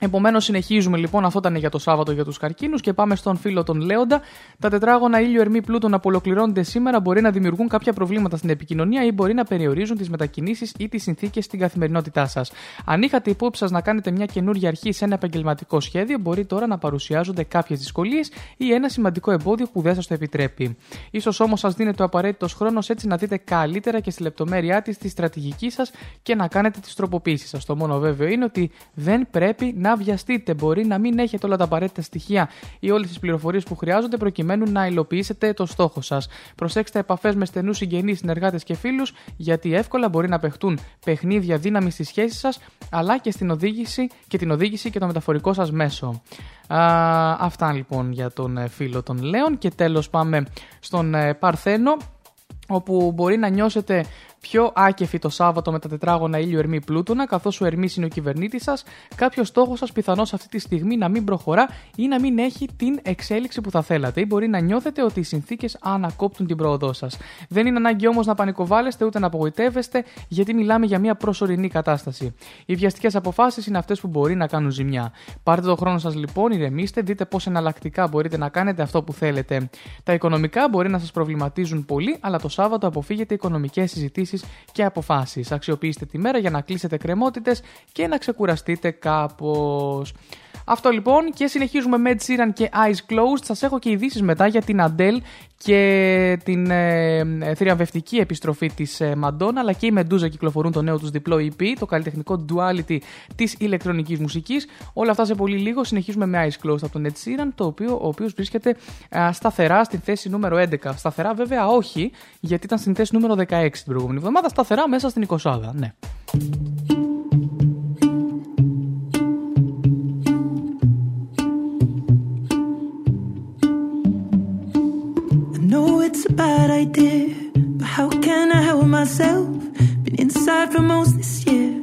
Επομένως, συνεχίζουμε λοιπόν. Αυτό ήταν για το Σάββατο για τους καρκίνους και πάμε στον φίλο τον Λέοντα. Τα τετράγωνα ήλιο ερμή πλούτων που ολοκληρώνονται σήμερα μπορεί να δημιουργούν κάποια προβλήματα στην επικοινωνία ή μπορεί να περιορίζουν τις μετακινήσεις ή τις συνθήκες στην καθημερινότητά σας. Αν είχατε υπόψη σας να κάνετε μια καινούργια αρχή σε ένα επαγγελματικό σχέδιο, μπορεί τώρα να παρουσιάζονται κάποιες δυσκολίες ή ένα σημαντικό εμπόδιο που δεν σας το επιτρέπει. σω όμως σας δίνεται ο απαραίτητος χρόνος έτσι να δείτε καλύτερα και στη λεπτομέρειά της τη στρατηγική σας και να κάνετε τις τροποποίησεις σας. Το μόνο βέβαιο είναι ότι δεν πρέπει να βιαστείτε. Μπορεί να μην έχετε όλα τα απαραίτητα στοιχεία ή όλες τις πληροφορίες που χρειάζονται προκειμένου να υλοποιήσετε το στόχο σας. Προσέξτε επαφές με στενούς συγγενείς, συνεργάτες και φίλους, γιατί εύκολα μπορεί να παιχτούν παιχνίδια δύναμης στη σχέση σας, αλλά και, στην οδήγηση, και την οδήγηση και το μεταφορικό σας μέσο. Α, αυτά λοιπόν για τον ε, φίλο των Λέων και τέλος πάμε στον ε, Παρθένο όπου μπορεί να νιώσετε πιο άκεφη το Σάββατο με τα τετράγωνα ήλιο Ερμή Πλούτονα, καθώς ο Ερμής είναι ο κυβερνήτης σας, κάποιος στόχος σας πιθανώς αυτή τη στιγμή να μην προχωρά ή να μην έχει την εξέλιξη που θα θέλατε, ή μπορεί να νιώθετε ότι οι συνθήκες ανακόπτουν την πρόοδό σας. Δεν είναι ανάγκη όμως να πανικοβάλλεστε ούτε να απογοητεύεστε, γιατί μιλάμε για μια προσωρινή κατάσταση. Οι βιαστικές αποφάσεις είναι αυτές που μπορεί να κάνουν ζημιά. Πάρτε το χρόνο σας λοιπόν, ηρεμήστε, δείτε πώς εναλλακτικά μπορείτε να κάνετε αυτό που θέλετε. Τα οικονομικά μπορεί να σας προβληματίζουν πολύ, αλλά το Σάββατο αποφύγετε οικονομικές συζητήσεις και αποφάσεις. Αξιοποιήστε τη μέρα για να κλείσετε κρεμότητες και να ξεκουραστείτε κάπως. Αυτό λοιπόν και συνεχίζουμε με Ed Sheeran και Eyes Closed. Σας έχω και ειδήσεις μετά για την Adele και την ε, ε, θριαμβευτική επιστροφή της ε, Madonna αλλά και η Medusa κυκλοφορούν το νέο τους διπλό EP, το καλλιτεχνικό duality της ηλεκτρονικής μουσικής. Όλα αυτά σε πολύ λίγο συνεχίζουμε με Eyes Closed από τον Ed Sheeran, το οποίο, ο οποίος βρίσκεται α, σταθερά στην θέση νούμερο 11. Σταθερά βέβαια όχι, γιατί ήταν στην θέση νούμερο 16 την προηγούμενη εβδομάδα, σταθερά μέσα στην 20 ναι. Know it's a bad idea, but how can I help myself? Been inside for most this year,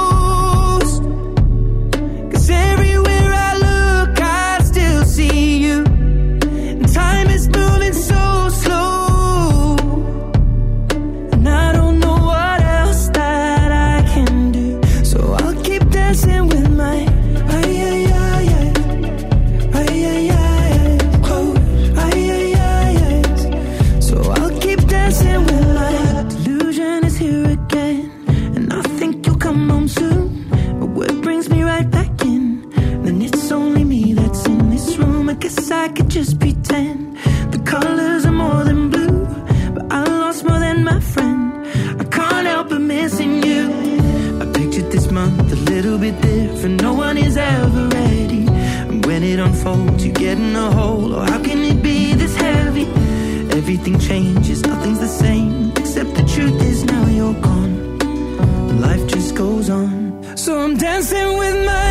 Get in a hole. Or how can it be this heavy? Everything changes, nothing's the same. Except the truth is now you're gone. Life just goes on. So I'm dancing with my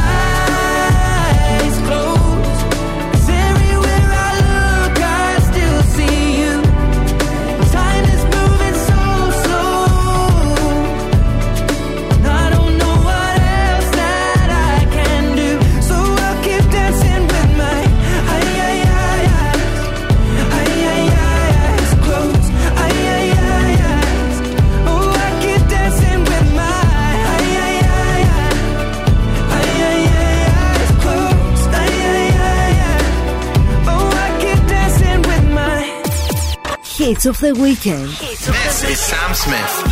Hits of the weekend. This is Sam Smith.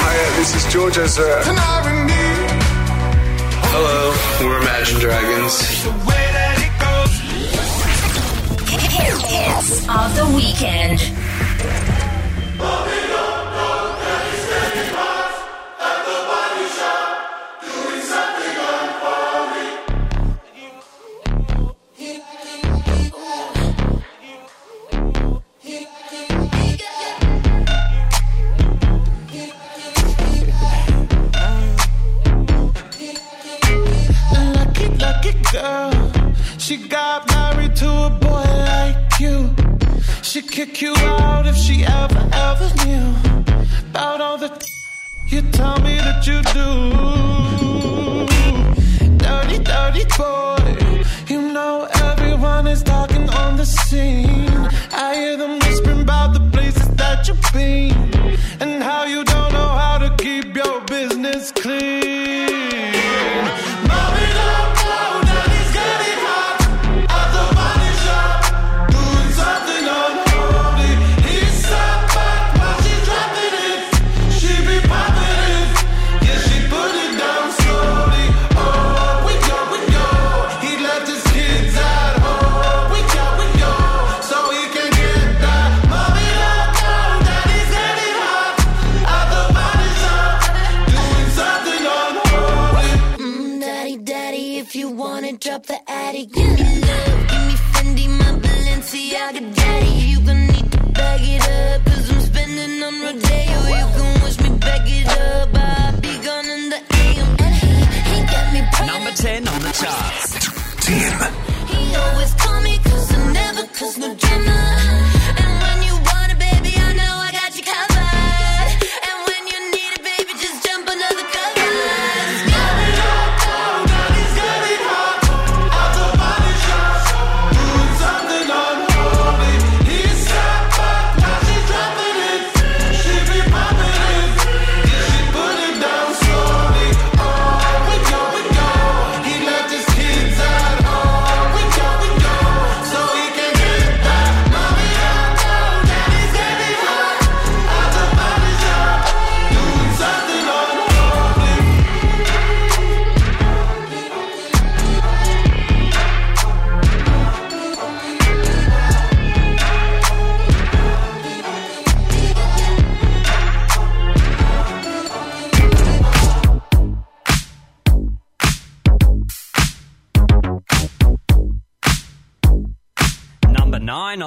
Hi, uh, this is George Ezra. Hello, we're Imagine Dragons. Hits of the weekend. is clear.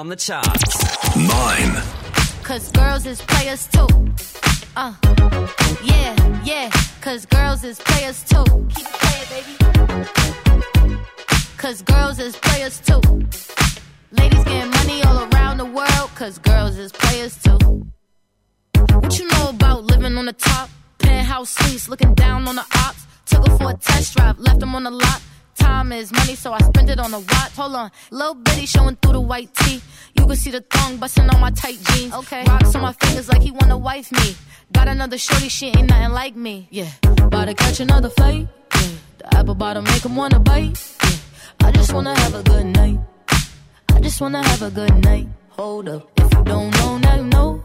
On the charts. 9. Cause girls is players too. Uh, yeah, yeah. Cause girls is players too. Keep it playing, baby. Cause girls is players too. Ladies getting money all around the world. Cause girls is players too. What you know about living on the top? Penthouse suites, looking down on the ops. Took her for a test drive, left them on the lot. Time is money, so I spend it on a watch. Hold on, little bitty showing through the white tee. See the thong busting on my tight jeans. Okay, rocks on my fingers like he wanna wife me. Got another shorty, she ain't nothing like me. Yeah, about to catch another fight. Yeah, the apple bottom make him wanna bite. Yeah, I just wanna have a good night. I just wanna have a good night. Hold up, if you don't know, now you know.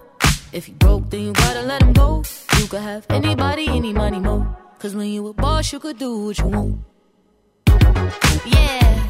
If you broke, then you gotta let him go. You could have anybody, any money, mo. Cause when you a boss, you could do what you want. Yeah,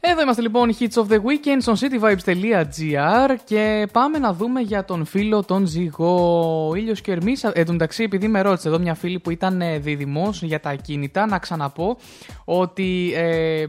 Εδώ είμαστε λοιπόν Hits of the Weekend στο cityvibes.gr και πάμε να δούμε για τον φίλο τον Ζυγό. Ήλιος και Ερμής, εν τω μεταξύ επειδή με ρώτησε εδώ μια φίλη που ήταν ε, δίδυμος για τα ακίνητα, να ξαναπώ ότι ε, ε,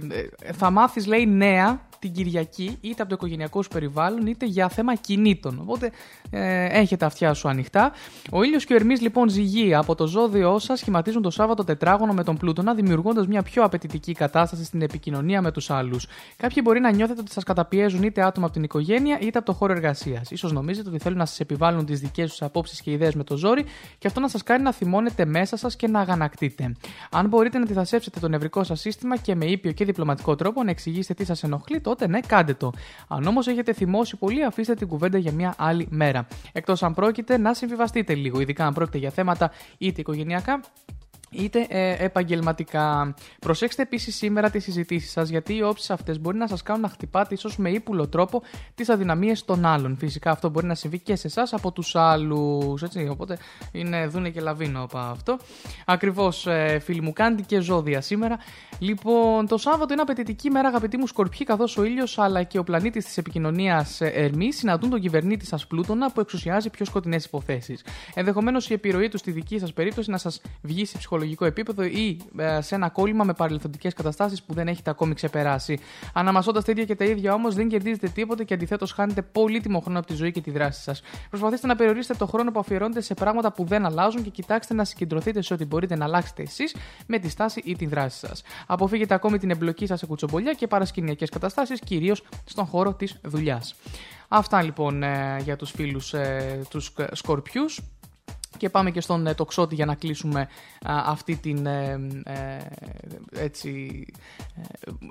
θα μάθεις λέει νέα την Κυριακή είτε από το οικογενειακό σου περιβάλλον είτε για θέμα κινήτων. Οπότε ε, έχετε αυτιά σου ανοιχτά. Ο ήλιος και ο Ερμής λοιπόν ζυγεί από το ζώδιό σας σχηματίζουν το Σάββατο τετράγωνο με τον Πλούτονα, δημιουργώντας μια πιο απαιτητική κατάσταση στην επικοινωνία με τους άλλους. Κάποιοι μπορεί να νιώθετε ότι σας καταπιέζουν είτε άτομα από την οικογένεια είτε από το χώρο εργασίας. σω νομίζετε ότι θέλουν να σας επιβάλλουν τις δικές τους απόψεις και ιδέες με το ζόρι και αυτό να σας κάνει να θυμώνετε μέσα σας και να αγανακτείτε. Αν μπορείτε να αντιθασέψετε το νευρικό σας σύστημα και με ήπιο και διπλωματικό τρόπο να εξηγήσετε τι σας ενοχλεί, τότε ναι, κάντε το. Αν όμως έχετε θυμώσει πολύ, αφήστε την κουβέντα για μια άλλη μέρα. Εκτός αν πρόκειται να συμβιβαστείτε λίγο, ειδικά αν πρόκειται για θέματα είτε οικογενειακά είτε ε, επαγγελματικά. Προσέξτε επίσης σήμερα τις συζητήσεις σας, γιατί οι όψεις αυτές μπορεί να σας κάνουν να χτυπάτε ίσως με ύπουλο τρόπο τις αδυναμίες των άλλων. Φυσικά αυτό μπορεί να συμβεί και σε εσάς από τους άλλους. Οπότε είναι δούνε και λαβίνο από αυτό. Ακριβώς, ε, φίλοι μου, κάντε και ζώδια σήμερα. Λοιπόν, το Σάββατο είναι απαιτητική μέρα, αγαπητοί μου σκορπιοί, καθώς ο ήλιος αλλά και ο πλανήτης της επικοινωνίας Ερμή συναντούν τον κυβερνήτη σας Πλούτονα που εξουσιάζει πιο σκοτεινές υποθέσεις. Ενδεχομένως η επιρροή του στη δική σας περίπτωση να σας βγει σε ψυχολογικό επίπεδο ή ε, σε ένα κόλλημα με παρελθοντικές καταστάσεις που δεν έχετε ακόμη ξεπεράσει. Αναμασώντας τα ίδια και τα ίδια όμως δεν κερδίζετε τίποτε και αντιθέτως χάνετε πολύτιμο χρόνο από τη ζωή και τη δράση σας. Προσπαθήστε να περιορίσετε το χρόνο που αφιερώνετε σε πράγματα που δεν αλλάζουν και κοιτάξτε να συγκεντρωθείτε σε ό,τι μπορείτε να αλλάξετε εσείς με τη στάση ή τη δράση σας. Αποφύγετε ακόμη την εμπλοκή σας σε κουτσομπολιά και παρασκηνιακές καταστάσεις, κυρίως στον χώρο της δουλειάς. Αυτά λοιπόν ε, για τους φίλους ε, τους σκορπιούς. Και πάμε και στον ε, τοξότη για να κλείσουμε α, αυτή την ε, ε, έτσι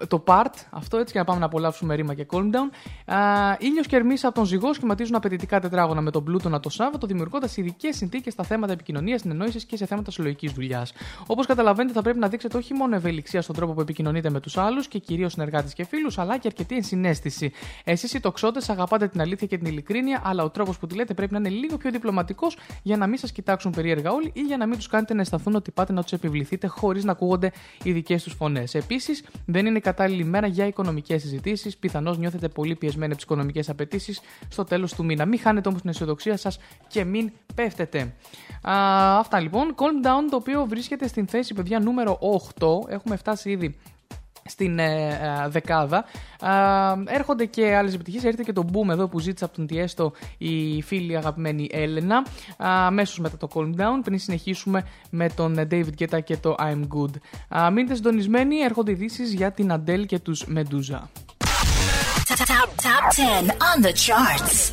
ε, το part αυτό έτσι και να πάμε να απολαύσουμε ρήμα και calm down. Α, ήλιος και Ερμής από τον ζυγό σχηματίζουν απαιτητικά τετράγωνα με τον πλούτονα το Σάββατο δημιουργώντας ειδικές συνθήκες στα θέματα επικοινωνίας, συνεννόησης και σε θέματα συλλογικής δουλειάς. Όπως καταλαβαίνετε θα πρέπει να δείξετε όχι μόνο ευελιξία στον τρόπο που επικοινωνείτε με τους άλλους και κυρίως συνεργάτες και φίλους αλλά και αρκετή ενσυναίσθηση. Εσείς οι τοξότες αγαπάτε την αλήθεια και την ειλικρίνεια αλλά ο τρόπος που τη λέτε πρέπει να είναι λίγο πιο διπλωματικός για να μην σας κοιτάξουν περίεργα όλοι ή για να μην τους κάνετε να αισθανθούν ότι πάτε να τους επιβληθείτε χωρίς να ακούγονται οι δικές τους φωνές. Επίσης, δεν είναι κατάλληλη μέρα για οικονομικές συζητήσεις. Πιθανώς νιώθετε πολύ πιεσμένοι από τις οικονομικές απαιτήσεις στο τέλος του μήνα. Μην χάνετε όμως την αισιοδοξία σας και μην πέφτετε. Α, αυτά λοιπόν. Calm down το οποίο βρίσκεται στην θέση παιδιά νούμερο 8. Έχουμε φτάσει ήδη στην ε, ε, δεκάδα. Ε, έρχονται και άλλες επιτυχίες. Έρχεται και το boom εδώ που ζήτησε από τον Τιέστο η φίλη αγαπημένη Έλενα. Αμέσως μετά το Calm Down, πριν συνεχίσουμε με τον David Guetta και το I'm Good. Α, μείνετε συντονισμένοι, έρχονται ειδήσεις για την Αντέλ και τους Medusa. Top, top 10 on the charts.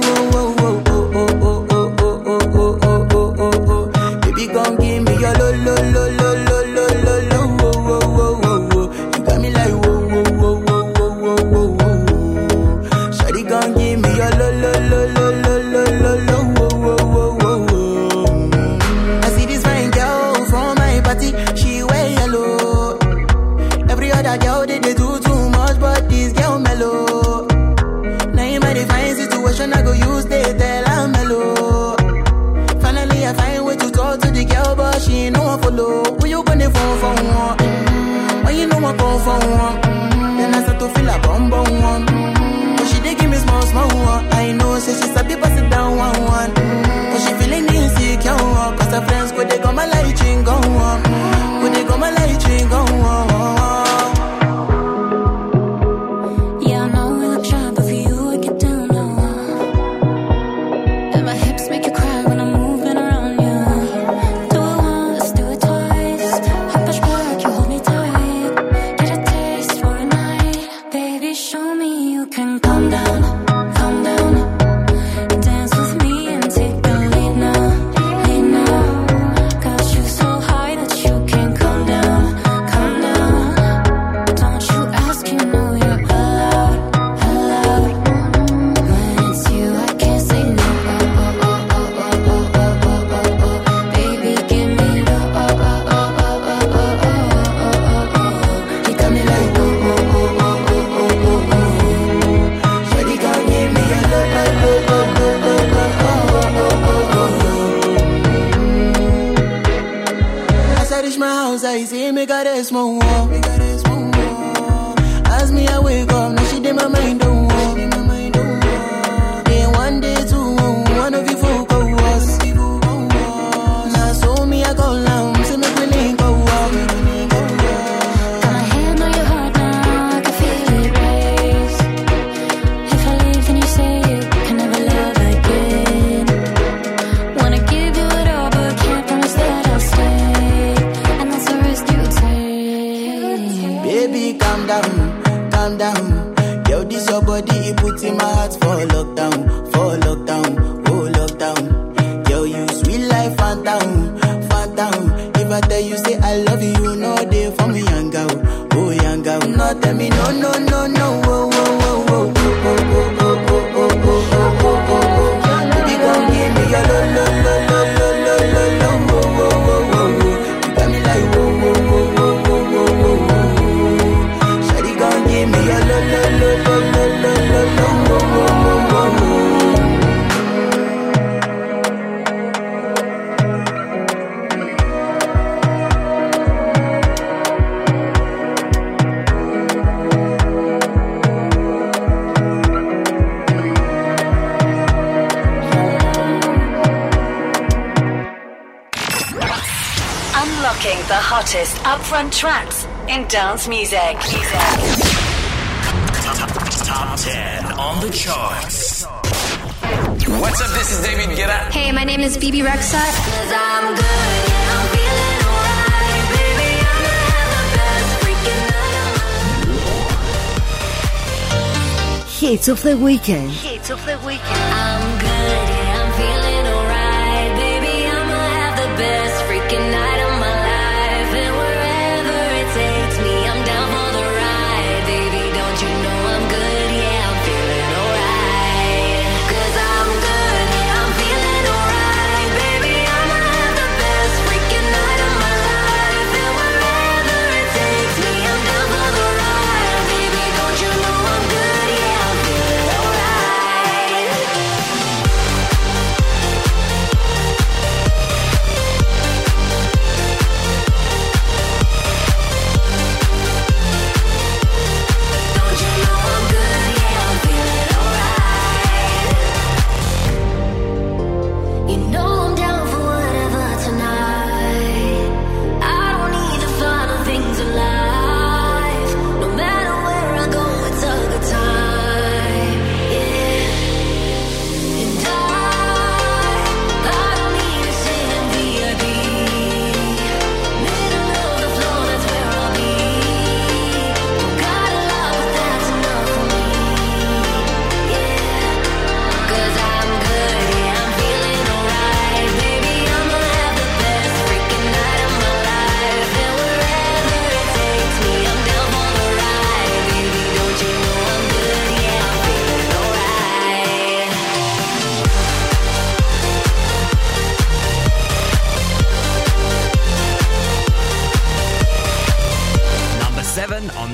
eres mo The hottest upfront tracks in dance music. Top 10 on the charts. What's up? This is David Guetta. Hey, my name is BB Rexat. Cause I'm good, of Hits of the weekend. Hits of the weekend. I'm good.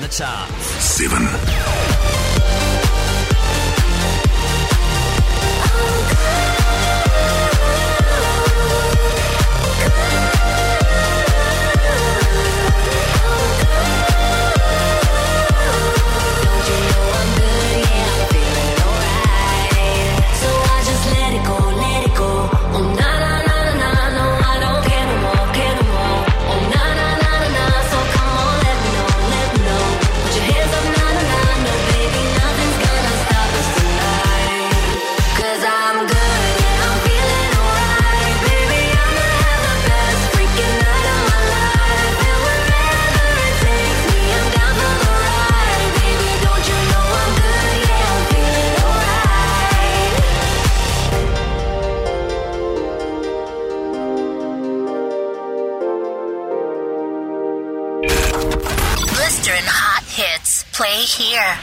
the top. Seven.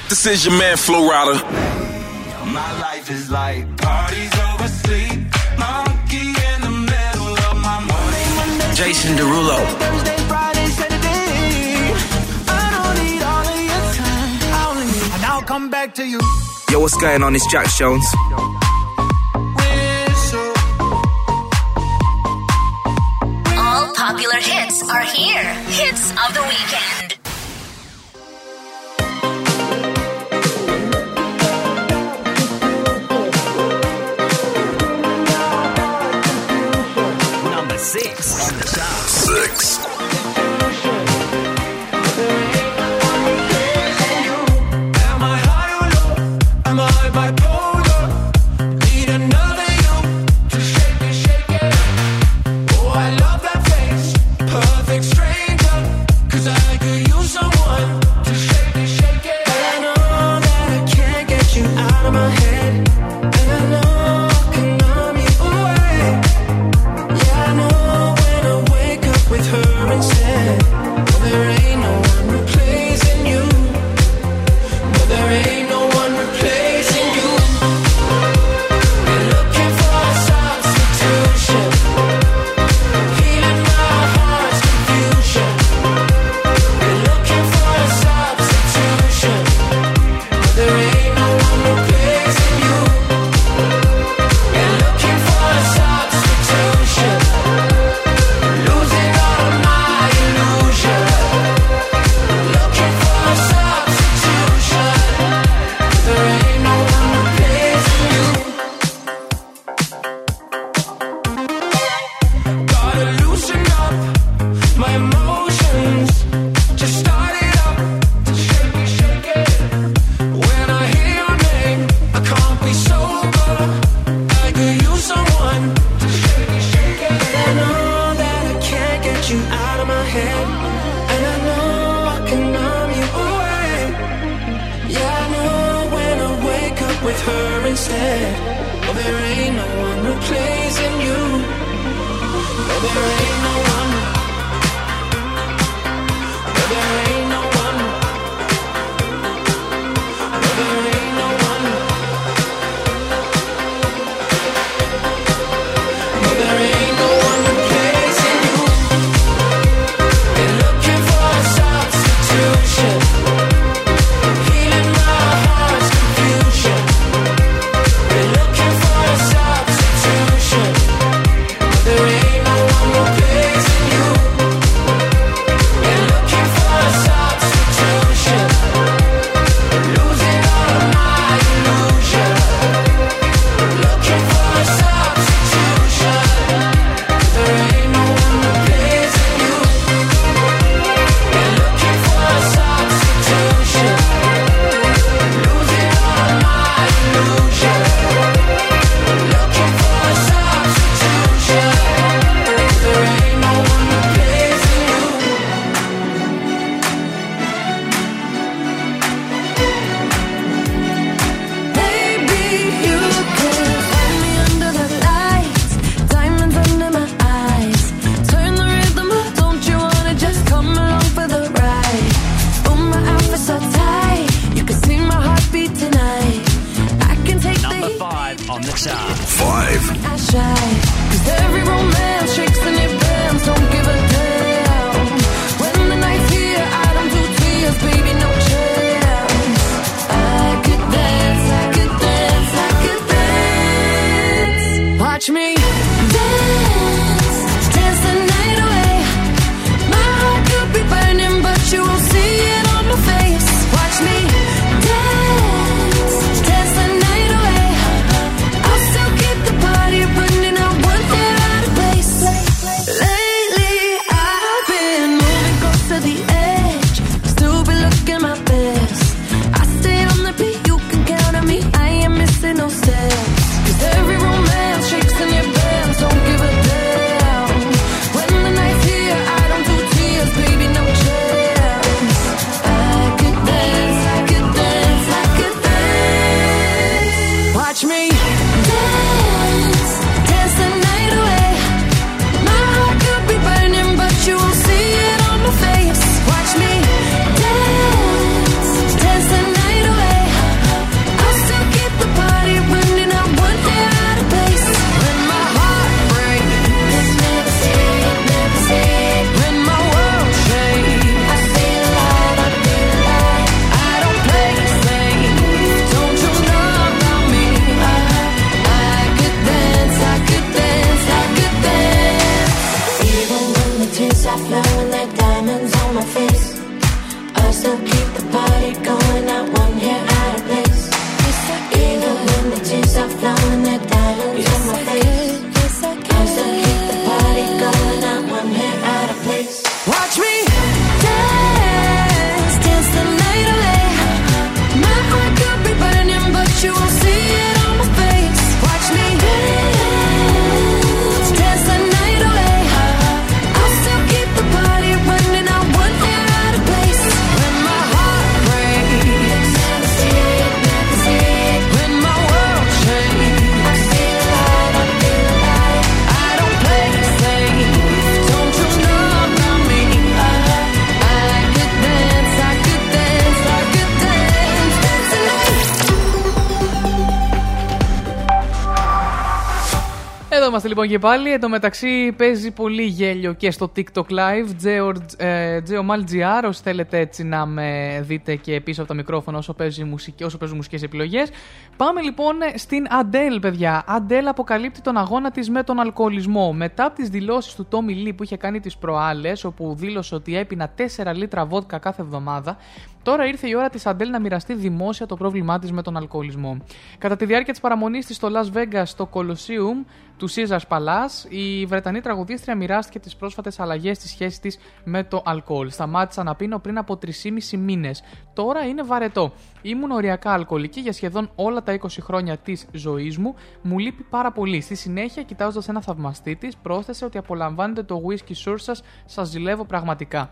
This is your man, Florida. My life is like parties over sleep. Monkey in the middle of my morning. Jason Derulo. Thursday, Friday, I don't need all of your time. And I'll come back to you. Yo, what's going on? It's Jack Jones. Baby, λοιπόν και πάλι. Εν τω μεταξύ παίζει πολύ γέλιο και στο TikTok Live. Geomal.gr, όσοι θέλετε έτσι να με δείτε και πίσω από τα μικρόφωνα όσο, παίζει μουσική, όσο παίζουν μουσικές επιλογές. Πάμε λοιπόν στην Αντέλ, παιδιά. Αντέλ αποκαλύπτει τον αγώνα της με τον αλκοολισμό. Μετά από τις δηλώσεις του Τόμι Λί που είχε κάνει τις προάλλες, όπου δήλωσε ότι έπινα 4 λίτρα βότκα κάθε εβδομάδα, Τώρα ήρθε η ώρα της Αντέλ να μοιραστεί δημόσια το πρόβλημά της με τον αλκοολισμό. Κατά τη διάρκεια της παραμονής της στο Las Vegas στο Colosseum του Caesars Palace, η Βρετανή τραγουδίστρια μοιράστηκε τις πρόσφατες αλλαγές στη σχέσης της με το αλκοόλ. Σταμάτησα να πίνω πριν από 3,5 μήνες. Τώρα είναι βαρετό. Ήμουν οριακά αλκοολική για σχεδόν όλα τα 20 χρόνια της ζωής μου. Μου λείπει πάρα πολύ. Στη συνέχεια, κοιτάζοντας ένα θαυμαστή της, πρόσθεσε ότι απολαμβάνετε το whisky source σας, σας ζηλεύω πραγματικά.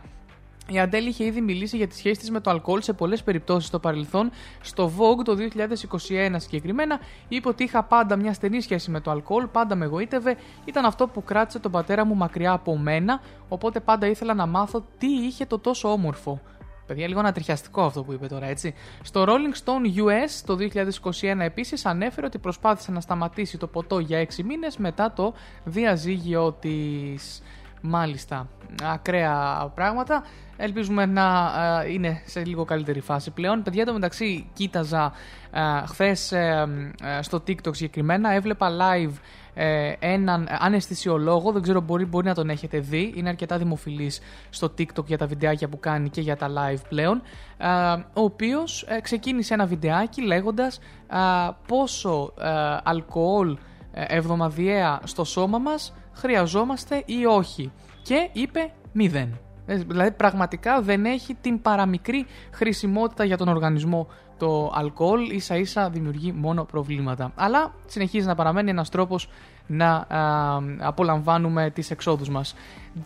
Η Αντέλ είχε ήδη μιλήσει για τη σχέση της με το αλκοόλ σε πολλές περιπτώσεις στο παρελθόν. Στο Vogue το 2021 συγκεκριμένα είπε ότι είχα πάντα μια στενή σχέση με το αλκοόλ, πάντα με εγωίτευε, ήταν αυτό που κράτησε τον πατέρα μου μακριά από μένα, οπότε πάντα ήθελα να μάθω τι είχε το τόσο όμορφο. Παιδιά, λίγο ανατριχιαστικό αυτό που είπε τώρα, έτσι. Στο Rolling Stone US το 2021 επίσης ανέφερε ότι προσπάθησε να σταματήσει το ποτό για 6 μήνες μετά το διαζύγιο της. Μάλιστα, ακραία πράγματα. Ελπίζουμε να ε, είναι σε λίγο καλύτερη φάση πλέον. Παιδιά, το μεταξύ κοίταζα uh, χθες στο TikTok συγκεκριμένα, έβλεπα live ε, έναν αναισθησιολόγο, δεν ξέρω μπορεί, μπορεί να τον έχετε δει, είναι αρκετά δημοφιλής στο TikTok για τα βιντεάκια που κάνει και για τα live πλέον, ο οποίος ξεκίνησε ένα βιντεάκι λέγοντας πόσο αλκοόλ εβδομαδιαία στο σώμα μας χρειαζόμαστε ή όχι. Και είπε μηδέν. Ε, Δηλαδή πραγματικά δεν έχει την παραμικρή χρησιμότητα για τον οργανισμό το αλκοόλ, ίσα ίσα δημιουργεί μόνο προβλήματα. Αλλά συνεχίζει να παραμένει ένας τρόπος να α, απολαμβάνουμε τις εξόδους μας.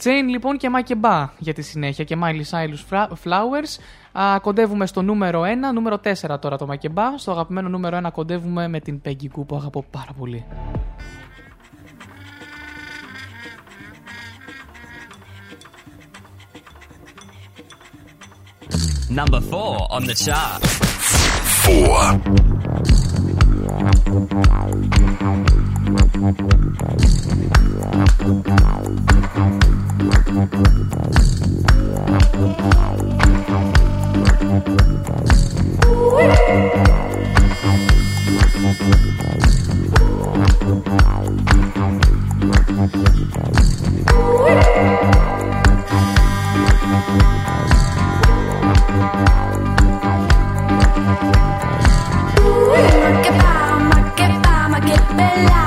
Jane λοιπόν και Μακεμπά για τη συνέχεια και Miley Cyrus Flowers. Α, κοντεύουμε στο νούμερο 1, νούμερο 4 τώρα το Μακεμπά. Στο αγαπημένο νούμερο 1 κοντεύουμε με την Peggy Goo που αγαπώ πάρα πολύ. Number four on the chart. Four. Ma che fa, ma, che fa, ma, che bella.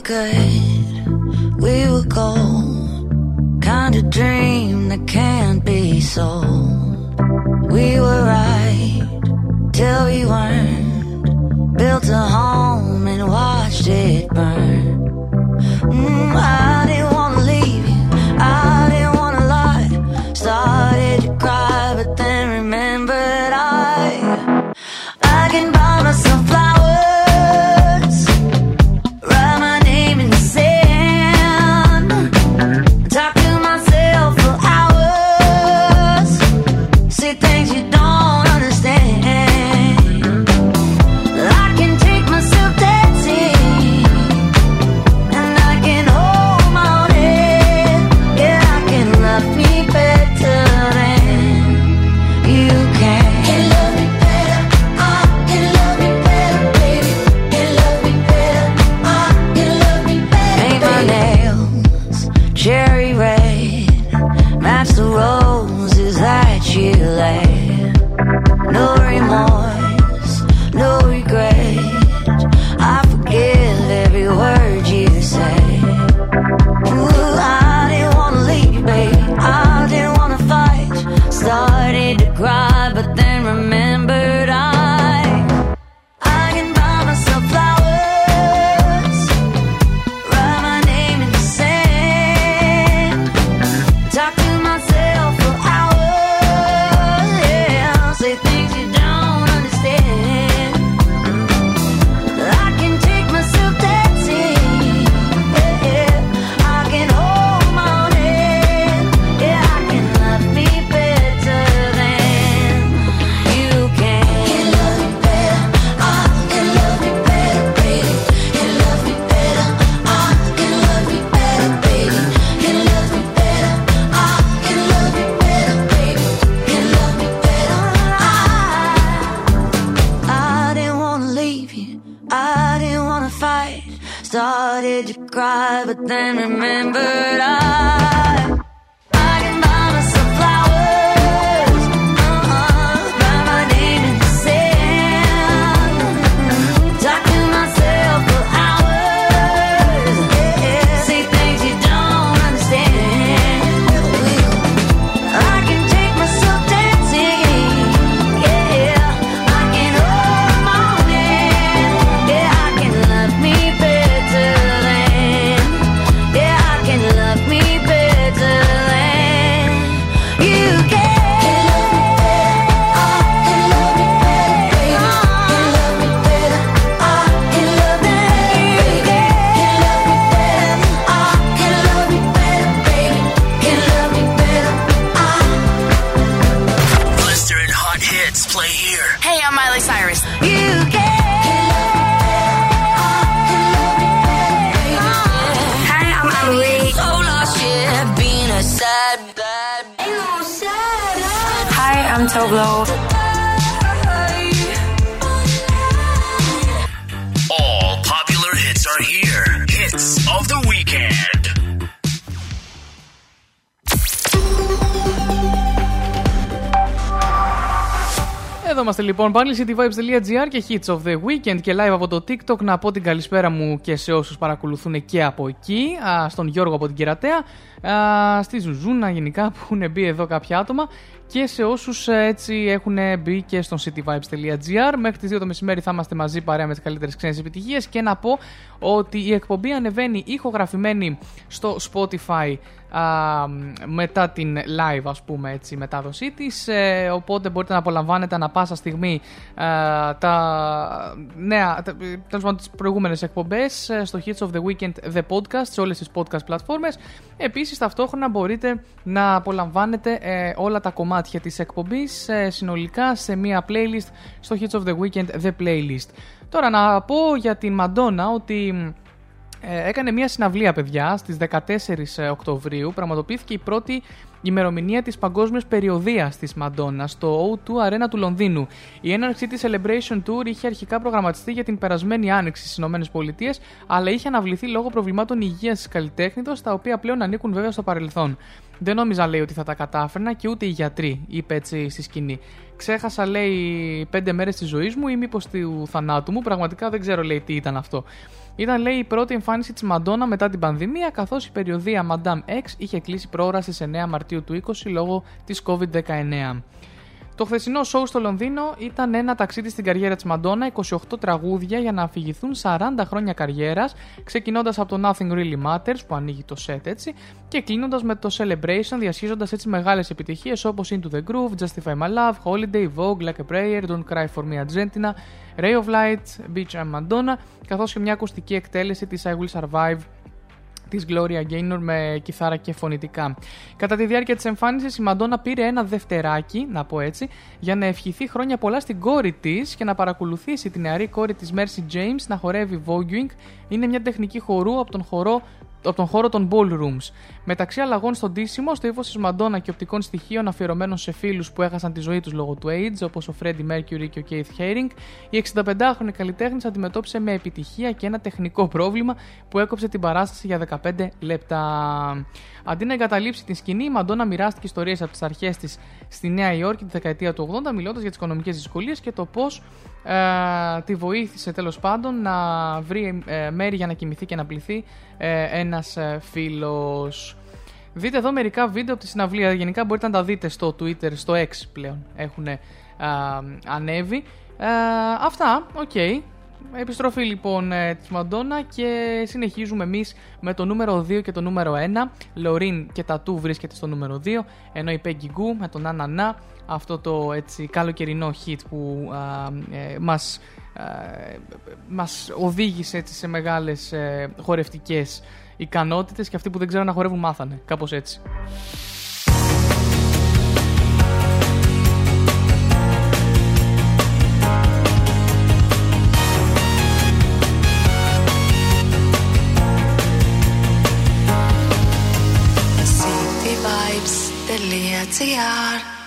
Good, λοιπόν πάλι cityvibes.gr και hits of the weekend και live από το TikTok. Να πω την καλησπέρα μου και σε όσους παρακολουθούν και από εκεί. Α, στον Γιώργο από την Κερατέα. Α, στη Ζουζούνα γενικά που έχουν μπει εδώ κάποια άτομα. Και σε όσους ε, έτσι έχουν μπει και στον cityvibes.gr. Μέχρι τις 2 το μεσημέρι θα είμαστε μαζί παρέα με τις καλύτερες ξένες επιτυχίες. Και να πω ότι η εκπομπή ανεβαίνει ηχογραφημένη στο Spotify α, μετά την live ας πούμε έτσι μετάδοσή της ε, οπότε μπορείτε να απολαμβάνετε ανα πάσα στιγμή α, τα νέα τα, τέλος πάντων τις προηγούμενες εκπομπές ε, στο Hits of the Weekend The Podcast σε όλες τις podcast πλατφόρμες. Επίσης ταυτόχρονα μπορείτε να απολαμβάνετε ε, όλα τα κομμάτια της εκπομπής ε, συνολικά σε μία playlist στο Hits of the Weekend The Playlist. Τώρα να πω για την Μαντόνα ότι ε, έκανε μια συναυλία, παιδιά, στις 14 Οκτωβρίου. Πραγματοποιήθηκε η πρώτη ημερομηνία της παγκόσμιας περιοδίας της Μαντόνα στο O2 Arena του Λονδίνου. Η έναρξή της Celebration Tour είχε αρχικά προγραμματιστεί για την περασμένη άνοιξη στις ΗΠΑ, αλλά είχε αναβληθεί λόγω προβλημάτων υγείας της καλλιτέχνητος, τα οποία πλέον ανήκουν βέβαια στο παρελθόν. Δεν νόμιζα, λέει, ότι θα τα κατάφερνα και ούτε οι γιατροί, είπε έτσι στη σκηνή. Ξέχασα, λέει, πέντε μέρες της ζωής μου ή μήπως του θανάτου μου. Πραγματικά δεν ξέρω, λέει, τι ήταν αυτό. Ήταν, λέει, η πρώτη εμφάνιση της Μαντόνα μετά την πανδημία, καθώς η περιοδία Madame X είχε κλείσει πρόωρα στις 9 Μαρτίου του 20 λόγω της COVID-19. Το χθεσινό σοου στο Λονδίνο ήταν ένα ταξίδι στην καριέρα της Μαντόνα, 28 τραγούδια για να αφηγηθούν 40 χρόνια καριέρας, ξεκινώντας από το Nothing Really Matters που ανοίγει το set έτσι, και κλείνοντας με το Celebration, διασχίζοντας έτσι μεγάλες επιτυχίες όπως Into the Groove, Justify My Love, Holiday, Vogue, Like a Prayer, Don't Cry for Me Argentina, Ray of Light, Beach and Madonna, καθώς και μια ακουστική εκτέλεση της I Will Survive της Gloria Gaynor με κιθάρα και φωνητικά. Κατά τη διάρκεια της εμφάνισης η Μαντόνα πήρε ένα δευτεράκι, να πω έτσι, για να ευχηθεί χρόνια πολλά στην κόρη της και να παρακολουθήσει την νεαρή κόρη της Mercy James να χορεύει voguing. Είναι μια τεχνική χορού από τον χορό από τον χώρο των ballrooms. Μεταξύ αλλαγών στον τίσιμο, στο ύφος της Μαντόνα και οπτικών στοιχείων αφιερωμένων σε φίλους που έχασαν τη ζωή τους λόγω του AIDS, όπως ο Freddie Mercury και ο Keith Haring, η 65χρονη καλλιτέχνης αντιμετώπισε με επιτυχία και ένα τεχνικό πρόβλημα που έκοψε την παράσταση για 15 λεπτά. Αντί να εγκαταλείψει την σκηνή, η Μαντόνα μοιράστηκε ιστορίες από τις αρχές της στη Νέα Υόρκη τη δεκαετία του 80, μιλώντας για τις οικονομικές δυσκολίες και το πώς ε, τη βοήθησε τέλος πάντων να βρει ε, μέρη για να κοιμηθεί και να πληθεί ε, ένας ε, φίλος. Δείτε εδώ μερικά βίντεο από τη συναυλία. Γενικά μπορείτε να τα δείτε στο Twitter, στο X πλέον έχουν ε, ανέβει. Ε, αυτά, οκ. Επιστροφή λοιπόν ε, της Μαντόνα και συνεχίζουμε εμείς με το νούμερο 2 και το νούμερο 1. Loreen και Τατού βρίσκεται στο νούμερο 2, ενώ η Peggy Gou με τον Nanana, αυτό το έτσι καλοκαιρινό hit που α, ε, μας, α, μας οδήγησε έτσι, σε μεγάλες ε, χορευτικές ικανότητες και αυτοί που δεν ξέρουν να χορεύουν μάθανε, κάπως έτσι. desear.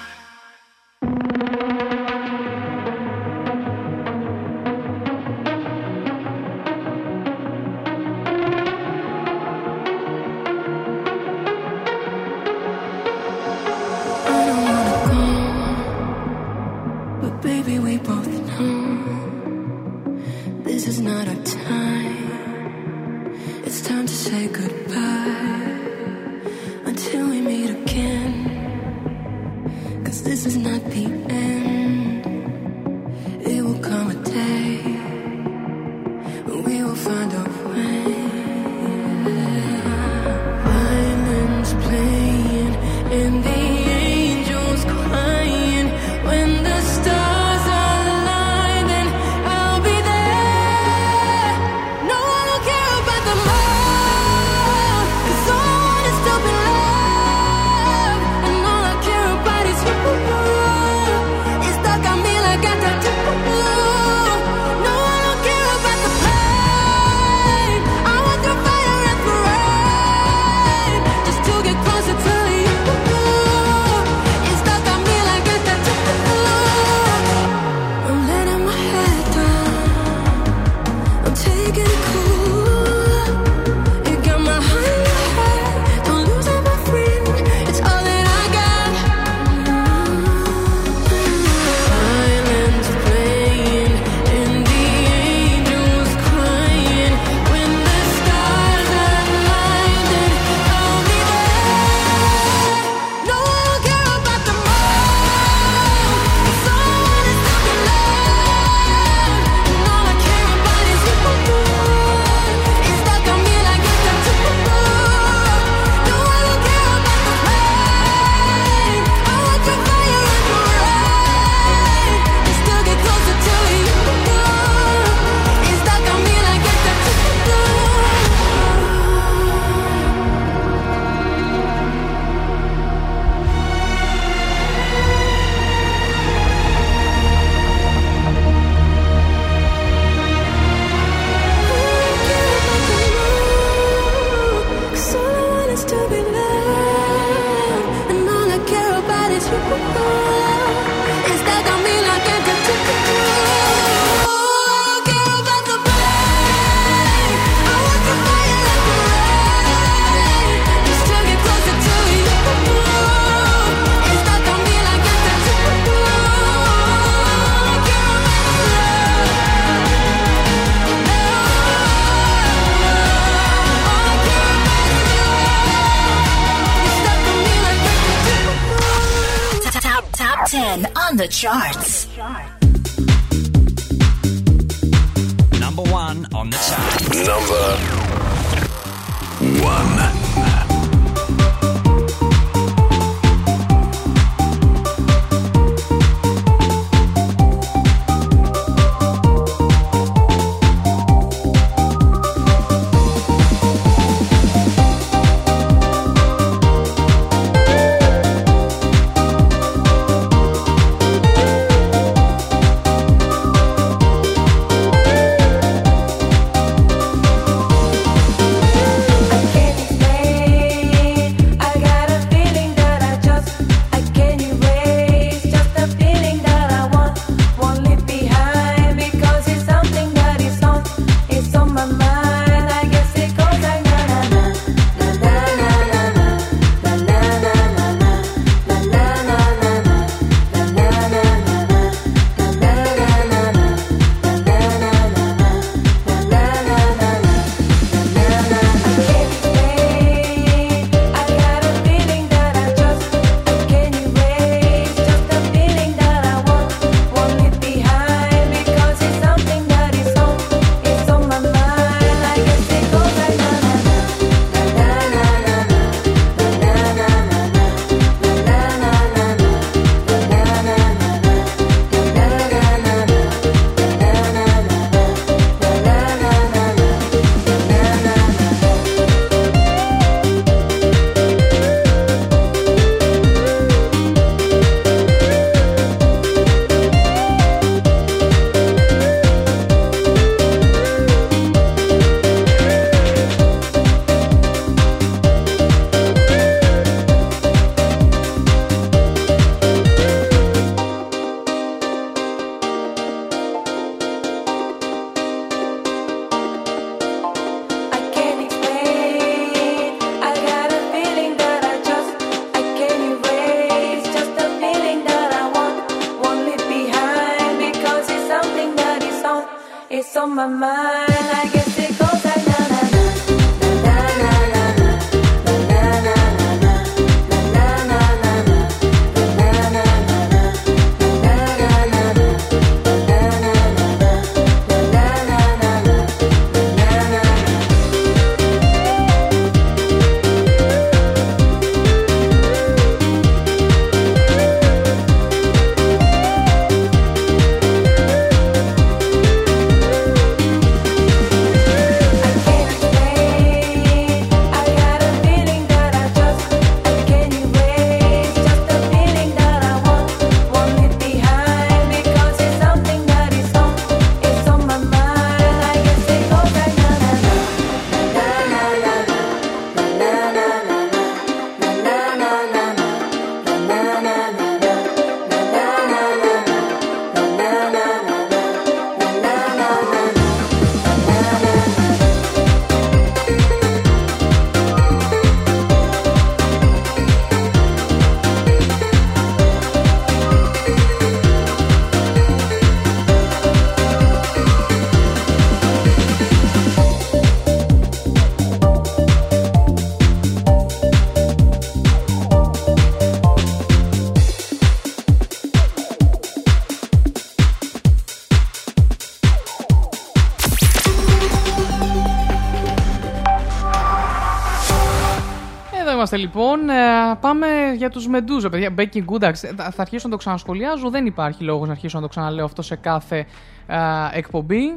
Εδώ είμαστε λοιπόν. Ε, πάμε για τους Μεντούζα, παιδιά. Becky Goodax. Θα, θα αρχίσω να το ξανασχολιάζω. Δεν υπάρχει λόγος να αρχίσω να το ξαναλέω αυτό σε κάθε ε, εκπομπή.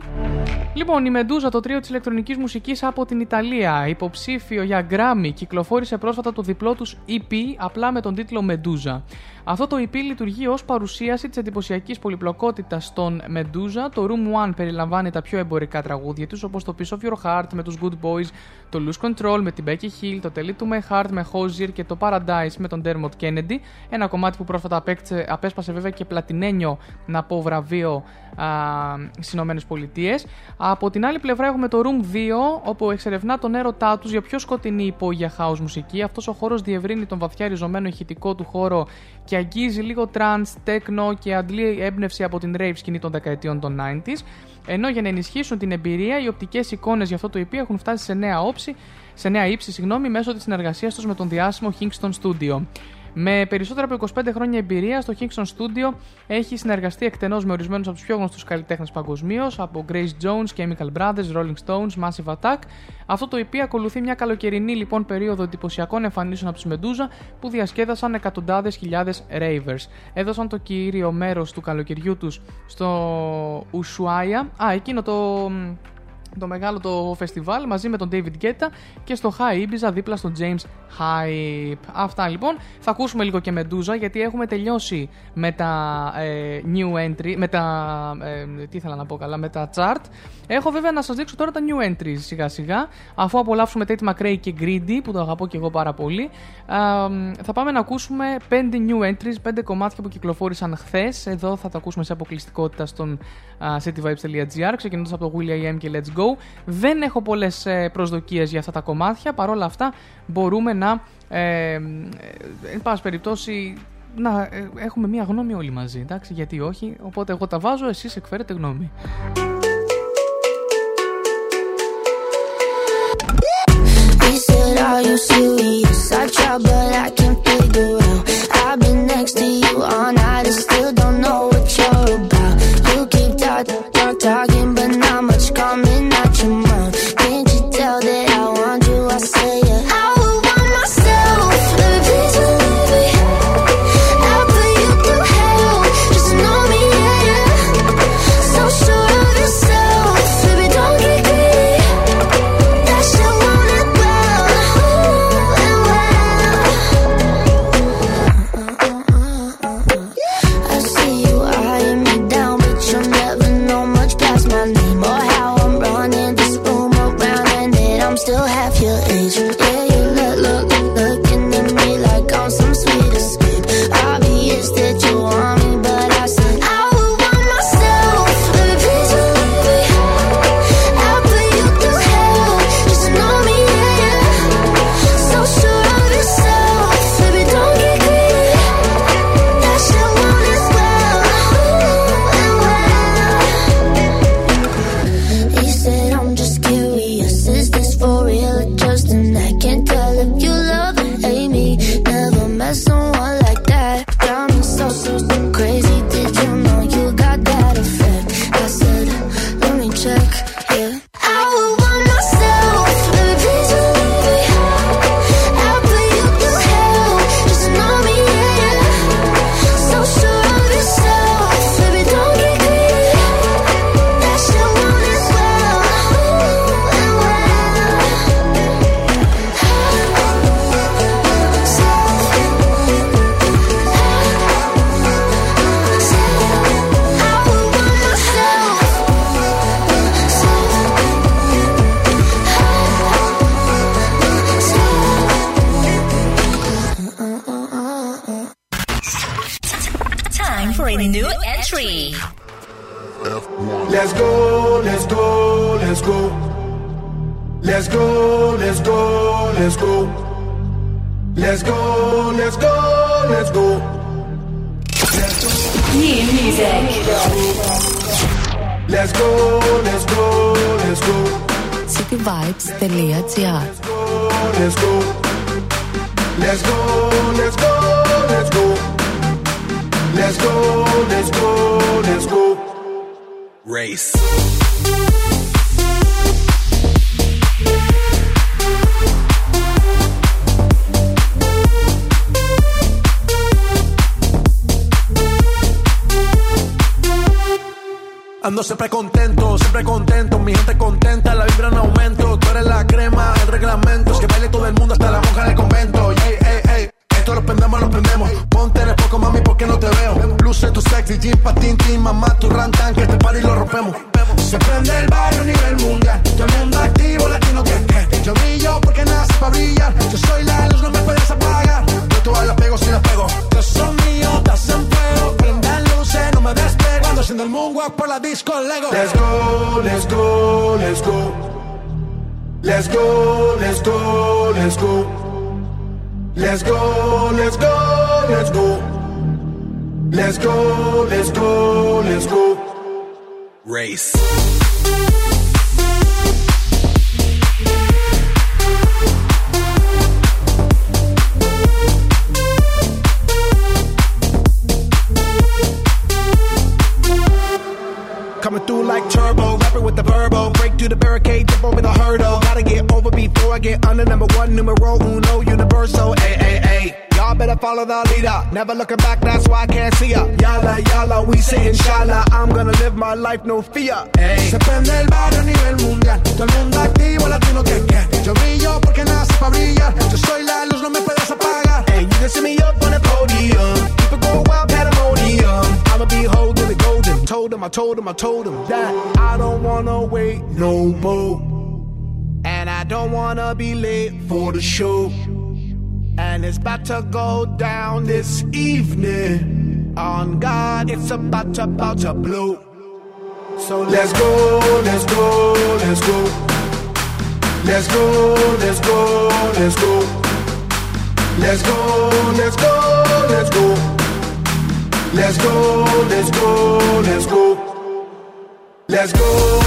Λοιπόν, η Μεντούζα, το τρίο της ηλεκτρονικής μουσικής από την Ιταλία, υποψήφιο για Grammy, κυκλοφόρησε πρόσφατα το διπλό τους EP απλά με τον τίτλο Μεντούζα. Αυτό το EP λειτουργεί ως παρουσίαση της εντυπωσιακής πολυπλοκότητας των Medusa. Το Room 1 περιλαμβάνει τα πιο εμπορικά τραγούδια τους, όπως το Piece of Your Heart με τους Good Boys, το Lose Control με την Becky Hill, το Tell It to My Heart με Hozier και το Paradise με τον Dermot Kennedy. Ένα κομμάτι που πρόσφατα απέκτησε, απέσπασε βέβαια και πλατινένιο να πω βραβείο στις ΗΠΑ. Από την άλλη πλευρά έχουμε το Room 2, όπου εξερευνά τον έρωτά τους για πιο σκοτεινή υπόγεια house μουσική. Αυτός ο χώρος διευρύνει τον βαθιά ριζωμένο ηχητικό του χώρο και αγγίζει λίγο trance, techno και αντλεί έμπνευση από την rave σκηνή των δεκαετιών των 90s. Ενώ για να ενισχύσουν την εμπειρία, οι οπτικές εικόνες για αυτό το EP έχουν φτάσει σε νέα, όψη, σε νέα ύψη συγγνώμη, μέσω της συνεργασίας τους με τον διάσημο Kingston Studio. Με περισσότερα από 25 χρόνια εμπειρία, στο Kingston Studio έχει συνεργαστεί εκτενώς με ορισμένους από τους πιο γνωστούς καλλιτέχνες παγκοσμίως, από Grace Jones, Chemical Brothers, Rolling Stones, Massive Attack. Αυτό το EP ακολουθεί μια καλοκαιρινή λοιπόν περίοδο εντυπωσιακών εμφανίσεων από τους Medusa που διασκέδασαν εκατοντάδες χιλιάδες ravers. Έδωσαν το κύριο μέρος του καλοκαιριού τους στο Ουσουάια. Α, εκείνο το το μεγάλο το φεστιβάλ μαζί με τον David Guetta και στο High Ibiza δίπλα στον James Hype. Αυτά λοιπόν. Θα ακούσουμε λίγο και Medusa γιατί έχουμε τελειώσει με τα ε, new entry, με τα, ε, τι ήθελα να πω καλά, με τα chart. Έχω βέβαια να σας δείξω τώρα τα new entries σιγά σιγά, αφού απολαύσουμε Tate McRae και Greedy που το αγαπώ και εγώ πάρα πολύ. Α, θα πάμε να ακούσουμε 5 new entries, 5 κομμάτια που κυκλοφόρησαν χθες. Εδώ θα τα ακούσουμε σε αποκλειστικότητα στον α, cityvibes.gr, ξεκινώντας από το Will.i.am και Let's Go. Δεν έχω πολλές ε, προσδοκίες για αυτά τα κομμάτια, παρόλα αυτά μπορούμε να, ε, ε, εν πάση περιπτώσει, να ε, έχουμε μία γνώμη όλοι μαζί, εντάξει, γιατί όχι. Οπότε εγώ τα βάζω, εσείς εκφέρετε γνώμη. He said, Are you serious? I try, but I can't figure out. I've been next to you all night and still don't know what you're about. You keep talking, talk, talking, but not much coming out your mouth. Can't you tell that I want you? I say it. out, up out the blue. So let's go, let's go, let's go. Let's go, let's go, let's go. Let's go, let's go, let's go. Let's go, let's go, let's go. Let's go.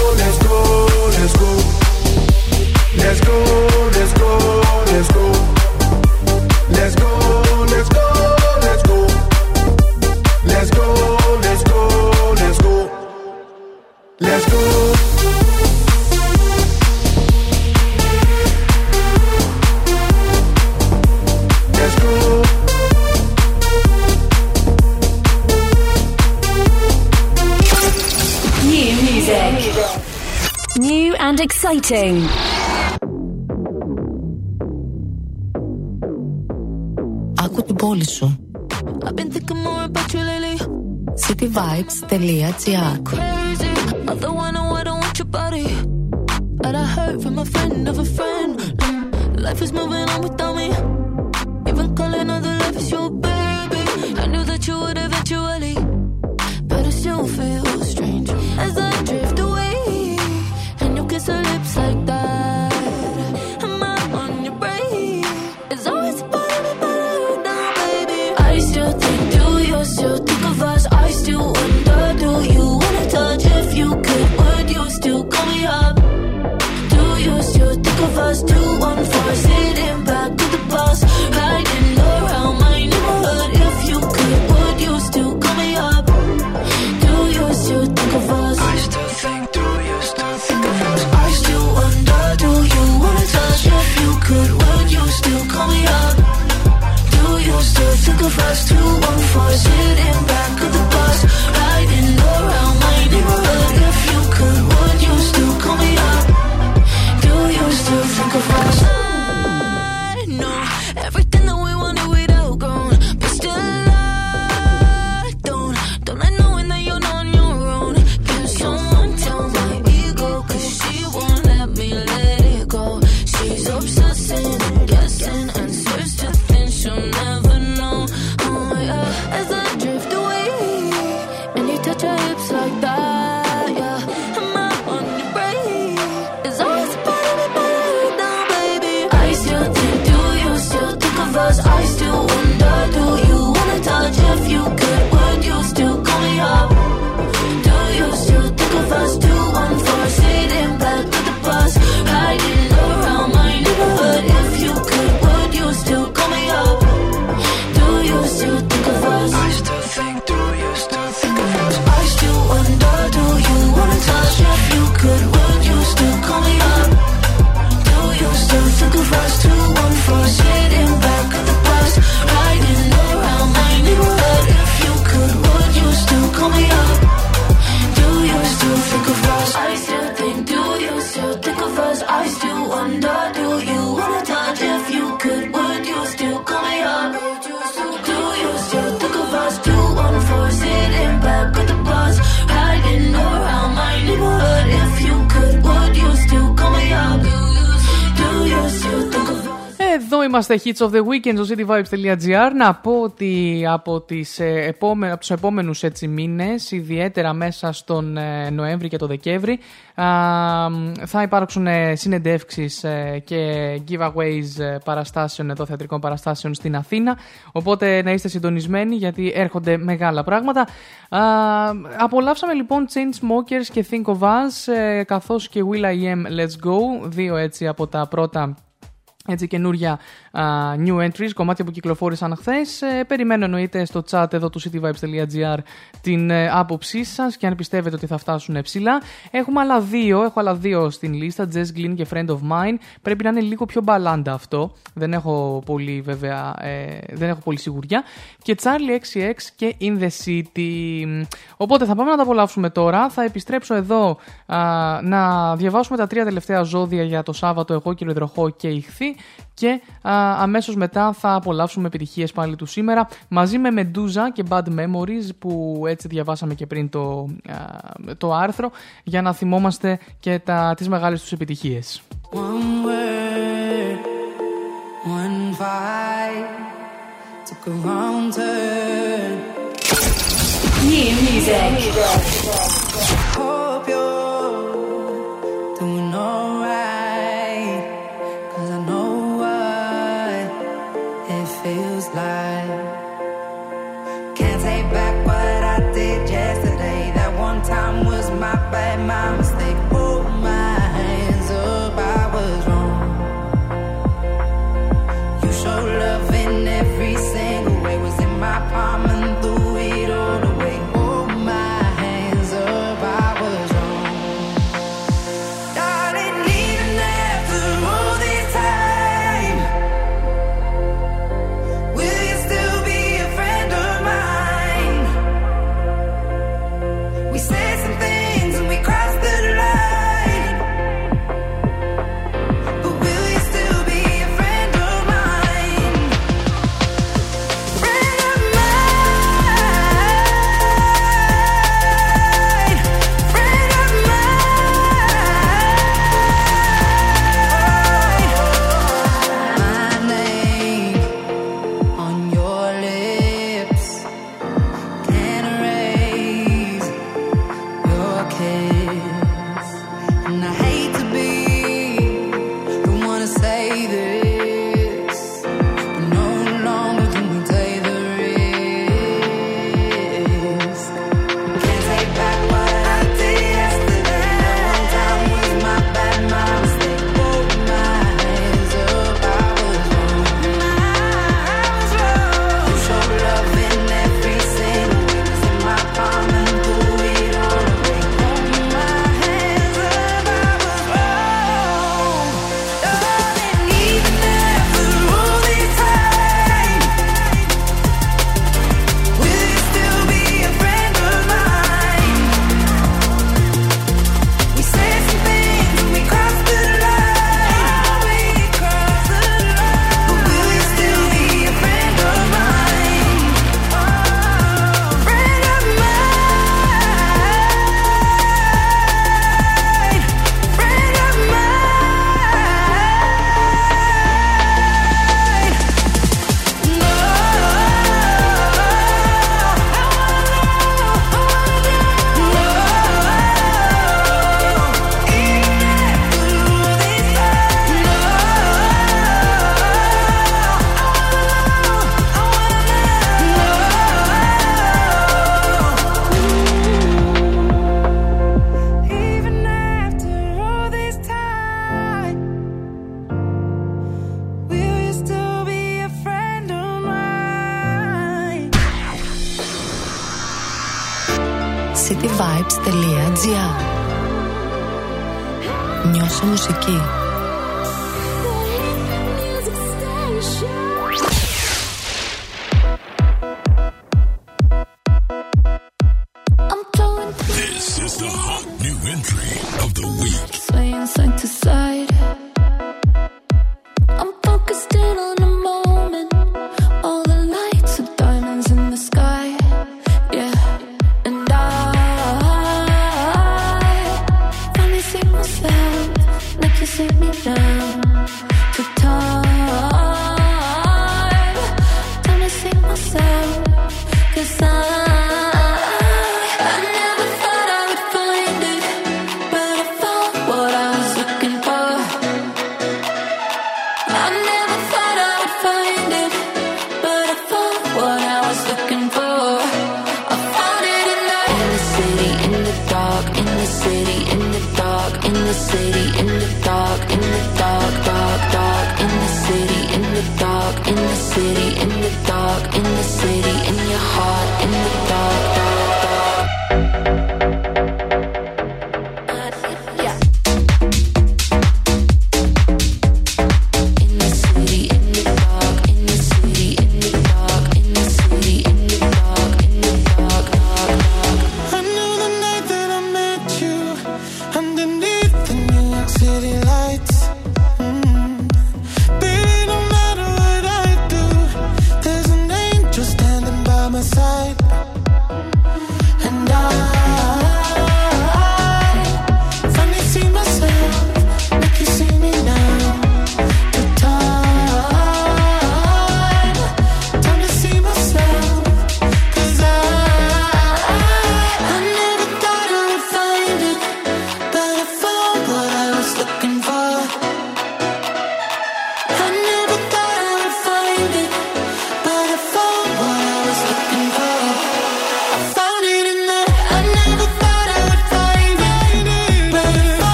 I've been thinking more about you lately. City vibes, Cityvibes.gr Είμαστε Hits of the Weekend στο cityvibes.gr. Να πω ότι από, τις, ε, επόμε, από τους επόμενους έτσι, μήνες, ιδιαίτερα μέσα στον ε, Νοέμβρη και τον Δεκέμβρη, θα υπάρξουν ε, συνεντεύξεις και giveaways παραστάσεων, εδώ θεατρικών παραστάσεων στην Αθήνα. Οπότε να είστε συντονισμένοι γιατί έρχονται μεγάλα πράγματα. Απολαύσαμε λοιπόν Change Smokers και Think of Us, καθώς και Will I Am Let's Go, δύο έτσι από τα πρώτα έτσι καινούρια new entries, κομμάτια που κυκλοφόρησαν χθες. Ε, περιμένω εννοείται στο chat εδώ του cityvibes.gr την ε, άποψή σας και αν πιστεύετε ότι θα φτάσουν ψηλά. Έχουμε άλλα δύο, έχω άλλα δύο στην λίστα, Jess Glynn και Friend of Mine. Πρέπει να είναι λίγο πιο μπαλάντα αυτό. Δεν έχω πολύ βέβαια, ε, δεν έχω πολύ σιγουριά. Και Charlie XCX και In The City. Οπότε θα πάμε να τα απολαύσουμε τώρα. Θα επιστρέψω εδώ να διαβάσουμε τα τρία τελευταία ζώδια για το Σάββατο, εγώ και ο και η Χθή. Και α, Αμέσως μετά θα απολαύσουμε επιτυχίες πάλι του σήμερα μαζί με Medusa και Bad Memories που έτσι διαβάσαμε και πριν το, το άρθρο για να θυμόμαστε και τα, τις μεγάλες τους επιτυχίες. One word, one fight, took a wrong turn.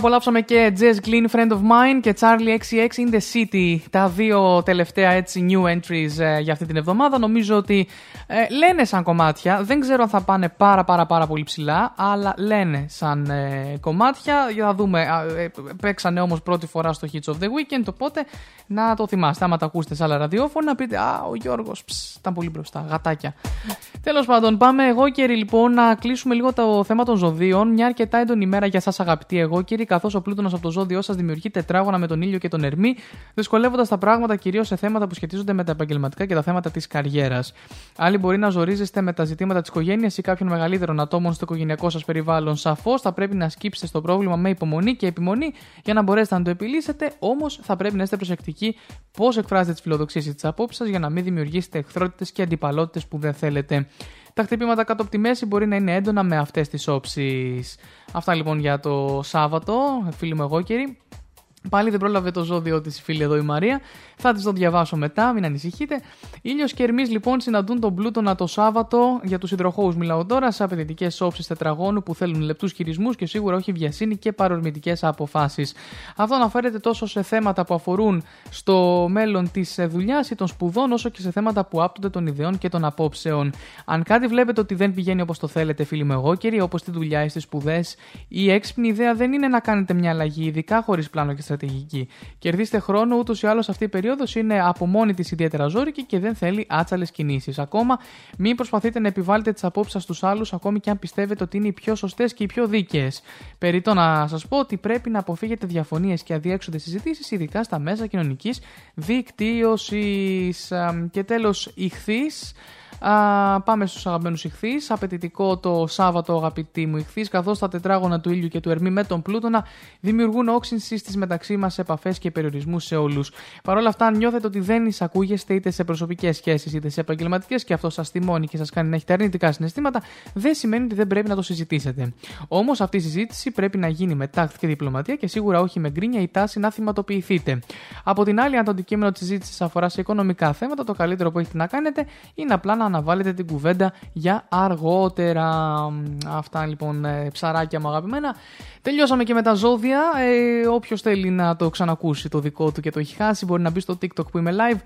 Απολαύσαμε και Jazz Clean Friend of Mine και Charlie XCX in the City. Τα δύο τελευταία έτσι new entries ε, για αυτή την εβδομάδα. Νομίζω ότι ε, λένε σαν κομμάτια. Δεν ξέρω αν θα πάνε πάρα πάρα πάρα πολύ ψηλά, αλλά λένε σαν ε, κομμάτια. Για να δούμε. Α, ε, παίξανε όμως πρώτη φορά στο Hits of the Weekend, οπότε να το θυμάστε. Άμα τα ακούσετε σε άλλα ραδιόφωνα, πείτε Α, ο Γιώργος, ήταν πολύ μπροστά. Γατάκια. Τέλος πάντων, πάμε εγώ και λοιπόν να κλείσουμε λίγο το θέμα των ζωδίων. Μια αρκετά έντονη ημέρα για εσά, αγαπητοί εγώ κύριοι, καθώς ο πλούτονας από το ζώδιό σας δημιουργεί τετράγωνα με τον ήλιο και τον Ερμή, δυσκολεύοντας τα πράγματα κυρίως σε θέματα που σχετίζονται με τα επαγγελματικά και τα θέματα της καριέρας. Άλλοι μπορεί να ζορίζεστε με τα ζητήματα της οικογένειας ή κάποιων μεγαλύτερων ατόμων στο οικογενειακό σας περιβάλλον. Σαφώς θα πρέπει να σκύψετε στο πρόβλημα με υπομονή και επιμονή για να μπορέσετε να το επιλύσετε, όμως θα πρέπει να είστε προσεκτικοί πώς εκφράζετε τις φιλοδοξίες ή τις απόψεις σας για να μην δημιουργήσετε εχθρότητες και αντιπαλότητες που δεν θέλετε. Τα χτυπήματα κάτω από τη μέση μπορεί να είναι έντονα με αυτές τις όψεις. Αυτά λοιπόν για το Σάββατο, φίλοι μου εγώ κύριοι. Πάλι δεν πρόλαβε το ζώδιο της η φίλη εδώ η Μαρία. Θα τη το διαβάσω μετά, μην ανησυχείτε. Ήλιος και Ερμής λοιπόν συναντούν τον Πλούτονα το Σάββατο. Για τους υδροχώου μιλάω τώρα, σε απαιτητικές όψεις τετραγώνου που θέλουν λεπτούς χειρισμούς και σίγουρα όχι βιασύνη και παρορμητικές αποφάσεις. Αυτό αναφέρεται τόσο σε θέματα που αφορούν στο μέλλον της δουλειάς ή των σπουδών, όσο και σε θέματα που άπτονται των ιδεών και των απόψεων. Αν κάτι βλέπετε ότι δεν πηγαίνει όπως το θέλετε, φίλοι μου εγώ, κύριοι, όπως τη δουλειά ή στις σπουδές, η έξυπνη ιδέα δεν είναι να κάνετε μια αλλαγή, ειδικά χωρίς πλάνο και στρατηγική. Κερδίστε χρόνο, ούτως ή άλλως αυτή η περίοδο είναι από μόνη της ιδιαίτερα ζώρικη και δεν θέλει άτσαλες κινήσεις. Ακόμα, μην προσπαθείτε να επιβάλλετε τις απόψεις σα στους άλλους, ακόμη και αν πιστεύετε ότι είναι οι πιο σωστές και οι πιο δίκαιες. Περιτώ να σας πω ότι πρέπει να αποφύγετε διαφωνίες και αδιέξοδες συζητήσεις, ειδικά στα μέσα κοινωνικής δικτύωσης. Και τέλος, ηχθείς. Α, πάμε στους αγαπημένους ηχθείς. Απαιτητικό το Σάββατο, αγαπητοί μου ηχθείς, καθώς τα τετράγωνα του ήλιου και του Ερμή με τον Πλούτονα δημιουργούν όξυνση στις μεταξύ μας επαφές και περιορισμούς σε όλους. Παρ' όλα αυτά, αν νιώθετε ότι δεν εισακούγεστε είτε σε προσωπικές σχέσεις είτε σε επαγγελματικές και αυτό σας θυμώνει και σας κάνει να έχετε αρνητικά συναισθήματα, δεν σημαίνει ότι δεν πρέπει να το συζητήσετε. Όμως αυτή η συζήτηση πρέπει να γίνει με τάκτη και διπλωματία και σίγουρα όχι με γκρίνια ή τάση να θυματοποιηθείτε. Από την άλλη, αν το αντικείμενο της συζήτησης αφορά σε οικονομικά θέματα, το καλύτερο που έχετε να κάνετε είναι απλά να αναβάλλετε την κουβέντα για αργότερα. Αυτά λοιπόν ε, ψαράκια μου αγαπημένα. Τελειώσαμε και με τα ζώδια. Ε, Όποιος θέλει να το ξανακούσει το δικό του και το έχει χάσει, μπορεί να μπει στο TikTok που είμαι live.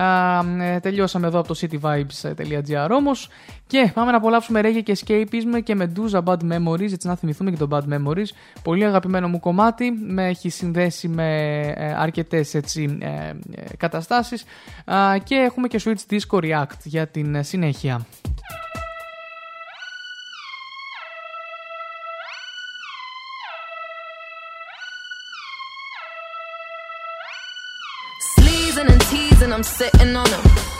Α, ε, τελειώσαμε εδώ από το cityvibes.gr όμως. Και πάμε να απολαύσουμε reggae και escapism και με Medusa Bad Memories, έτσι να θυμηθούμε και το Bad Memories. Πολύ αγαπημένο μου κομμάτι, με έχει συνδέσει με ε, αρκετές έτσι ε, ε, καταστάσεις Α, και έχουμε και Switch Disco React για την ε, συνέχεια. Sleezing and teasing, I'm sitting on them.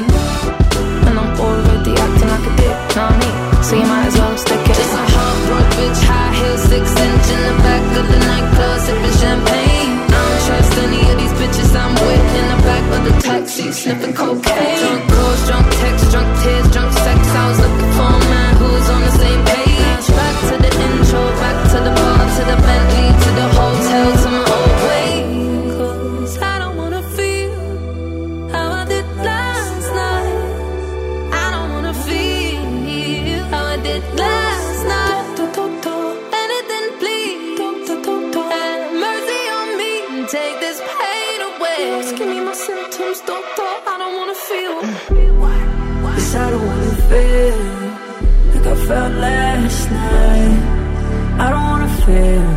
So you might as well stick it. Just a heartbroken bitch, high heel, six inch in the back of the nightclub, sipping champagne. I don't trust any of these bitches I'm with in the back of the taxi, sniffing cocaine. Drunk calls, drunk texts, drunk tears, felt last night. I don't wanna feel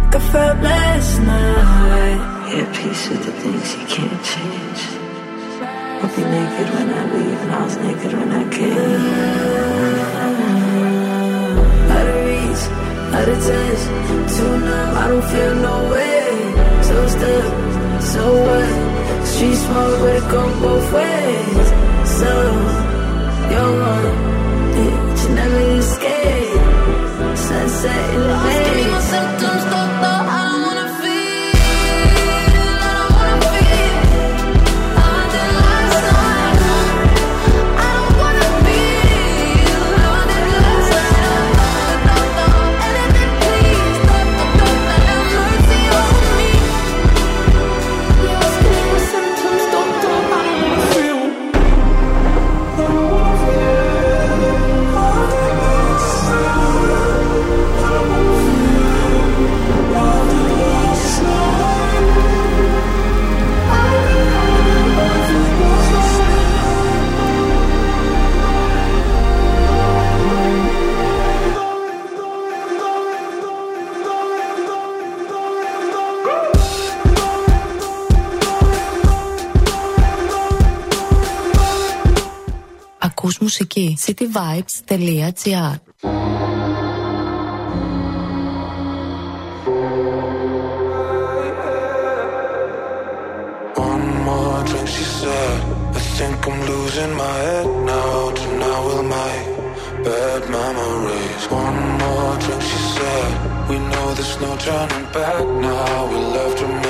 like I felt last night. Yeah, peace with piece of the things you can't change. I'll be naked when I leave, and I was naked when I came. Out of reach, out of touch, too numb. I don't feel no way. So stuck, so what? Street smart, but it go both ways. So you're one never escape. Sunset in the μουσική. cityvibes.gr One more drink, she said. I think I'm losing my head now. Tonight will my bad memories. One more drink, she said. We know there's no turning back now. We left her.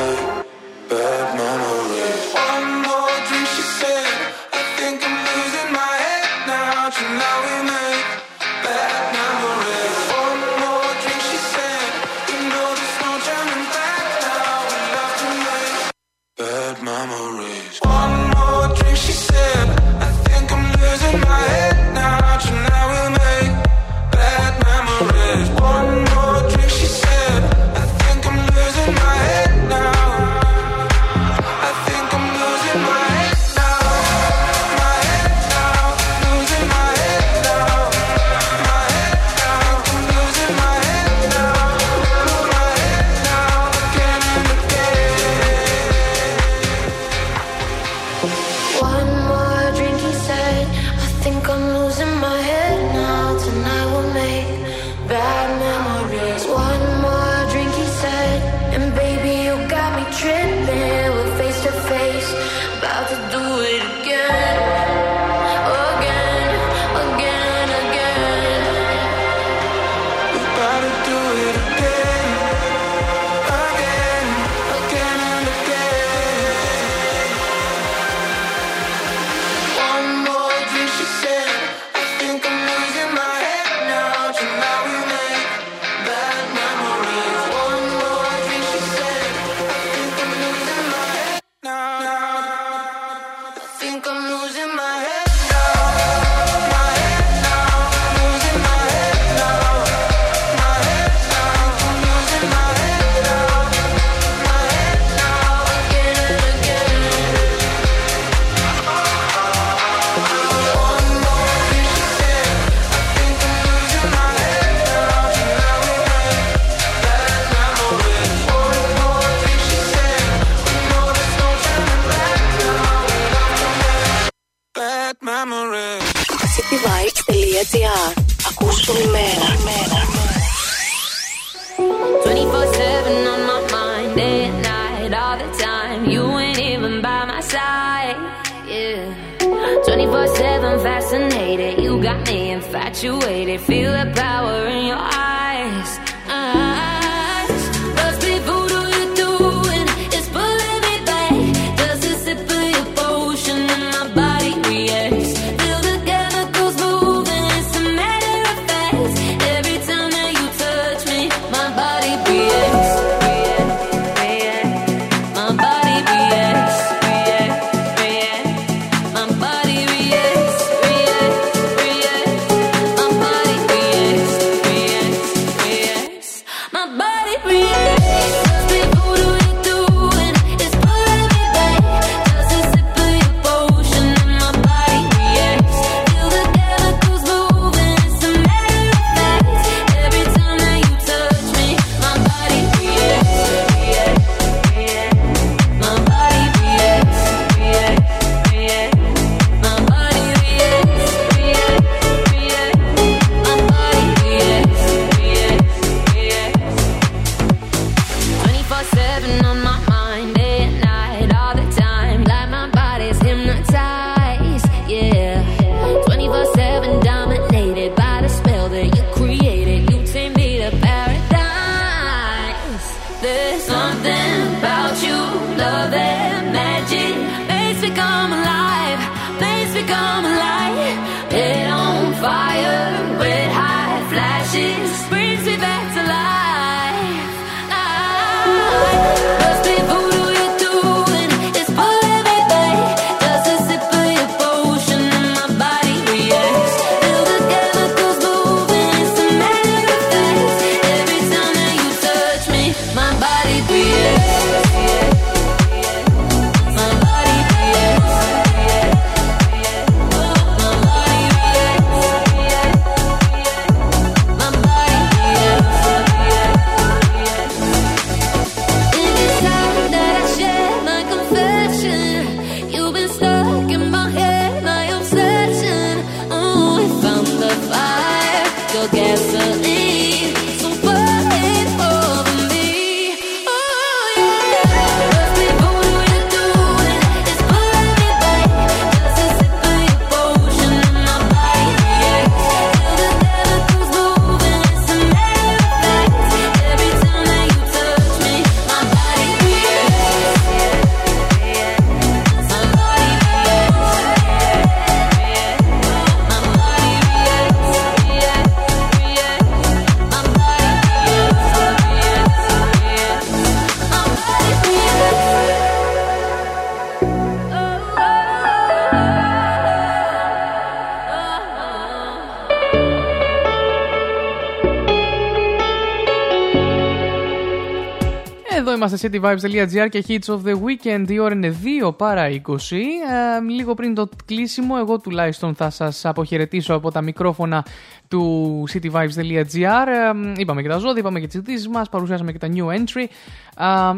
Είμαστε cityvibes.gr και hits of the weekend. Η ώρα είναι 2 παρά 20. Ε, λίγο πριν το κλείσιμο, εγώ τουλάχιστον θα σας αποχαιρετήσω από τα μικρόφωνα του cityvibes.gr. Ε, είπαμε και τα ζώδια, είπαμε και τις ειδήσεις μας, παρουσιάσαμε και τα new entry.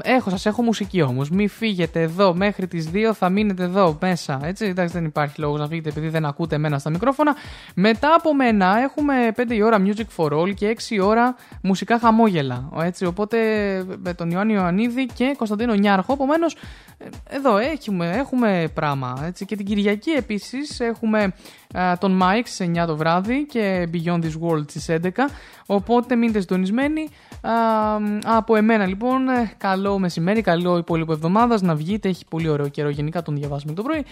Ε, έχω, σας έχω μουσική όμως. Μην φύγετε εδώ μέχρι τις 2, θα μείνετε εδώ μέσα. Έτσι, εντάξει, δεν υπάρχει λόγος να φύγετε επειδή δεν ακούτε εμένα στα μικρόφωνα. Μετά από μένα έχουμε 5 η ώρα music for all και 6 η ώρα μουσικά χαμόγελα. Έτσι, οπότε με τον Ιωάννη Ιωαννίδη και Κωνσταντίνο Νιάρχο. Επομένως, εδώ έχουμε, έχουμε πράγμα. Έτσι. Και την Κυριακή επίσης έχουμε α, τον Mike στι 9 το βράδυ και Beyond This World στις 11. Οπότε μείνετε συντονισμένοι. Α, από εμένα λοιπόν, ε, καλό μεσημέρι, καλό υπόλοιπο εβδομάδας. Να βγείτε, έχει πολύ ωραίο καιρό. Γενικά τον διαβάσουμε το πρωί.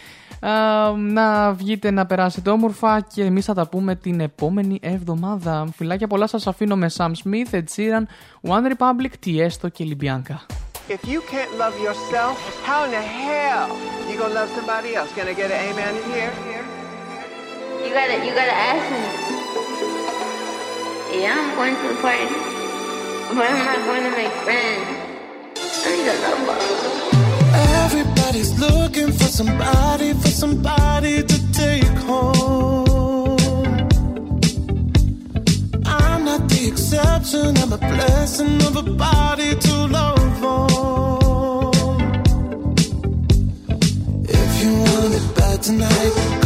Α, να βγείτε να περάσετε όμορφα και εμείς θα τα πούμε την επόμενη εβδομάδα. Φιλάκια πολλά σας αφήνω με Sam Smith, Ed Sheeran, One Republic, Tiesto και Λιμπιάνκα. If you can't love yourself, how in the hell you gonna love somebody else? Can I get an amen in here? You gotta, you gotta ask me. Yeah, I'm going to the party, but I'm not going to make friends. I need a number. Everybody's looking for somebody, for somebody to take home. I'm not the exception, I'm a blessing of a body to love on. If you want it bad tonight,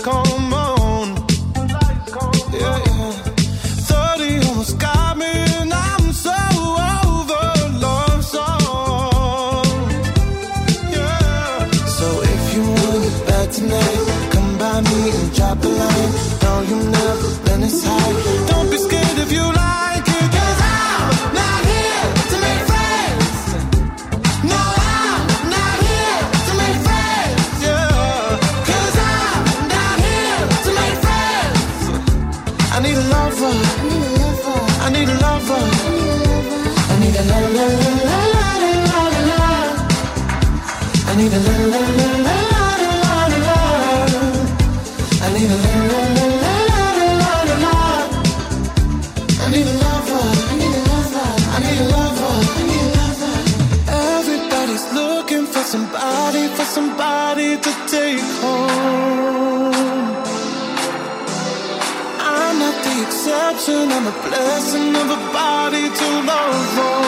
Come on. Yeah, yeah. 30 almost got me, and I'm so over love. Yeah. So if you it bad tonight, come by me and drop a line. No, you've never been this high. Exception, I'm a blessing of a body to love on.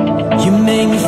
morning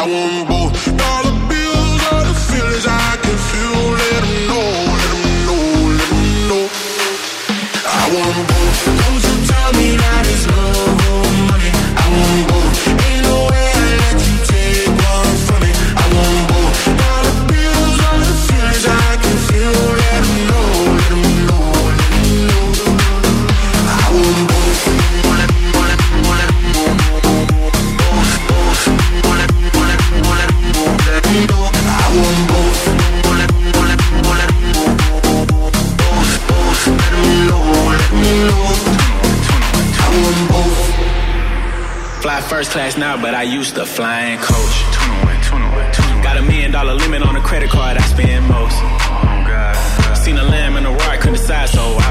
I won't business class now, but I used to fly and coach. 21, 21, 21. Got a million dollar limit on a credit card I spend most. Oh God, God. Seen a lamb in the roar, couldn't decide, so I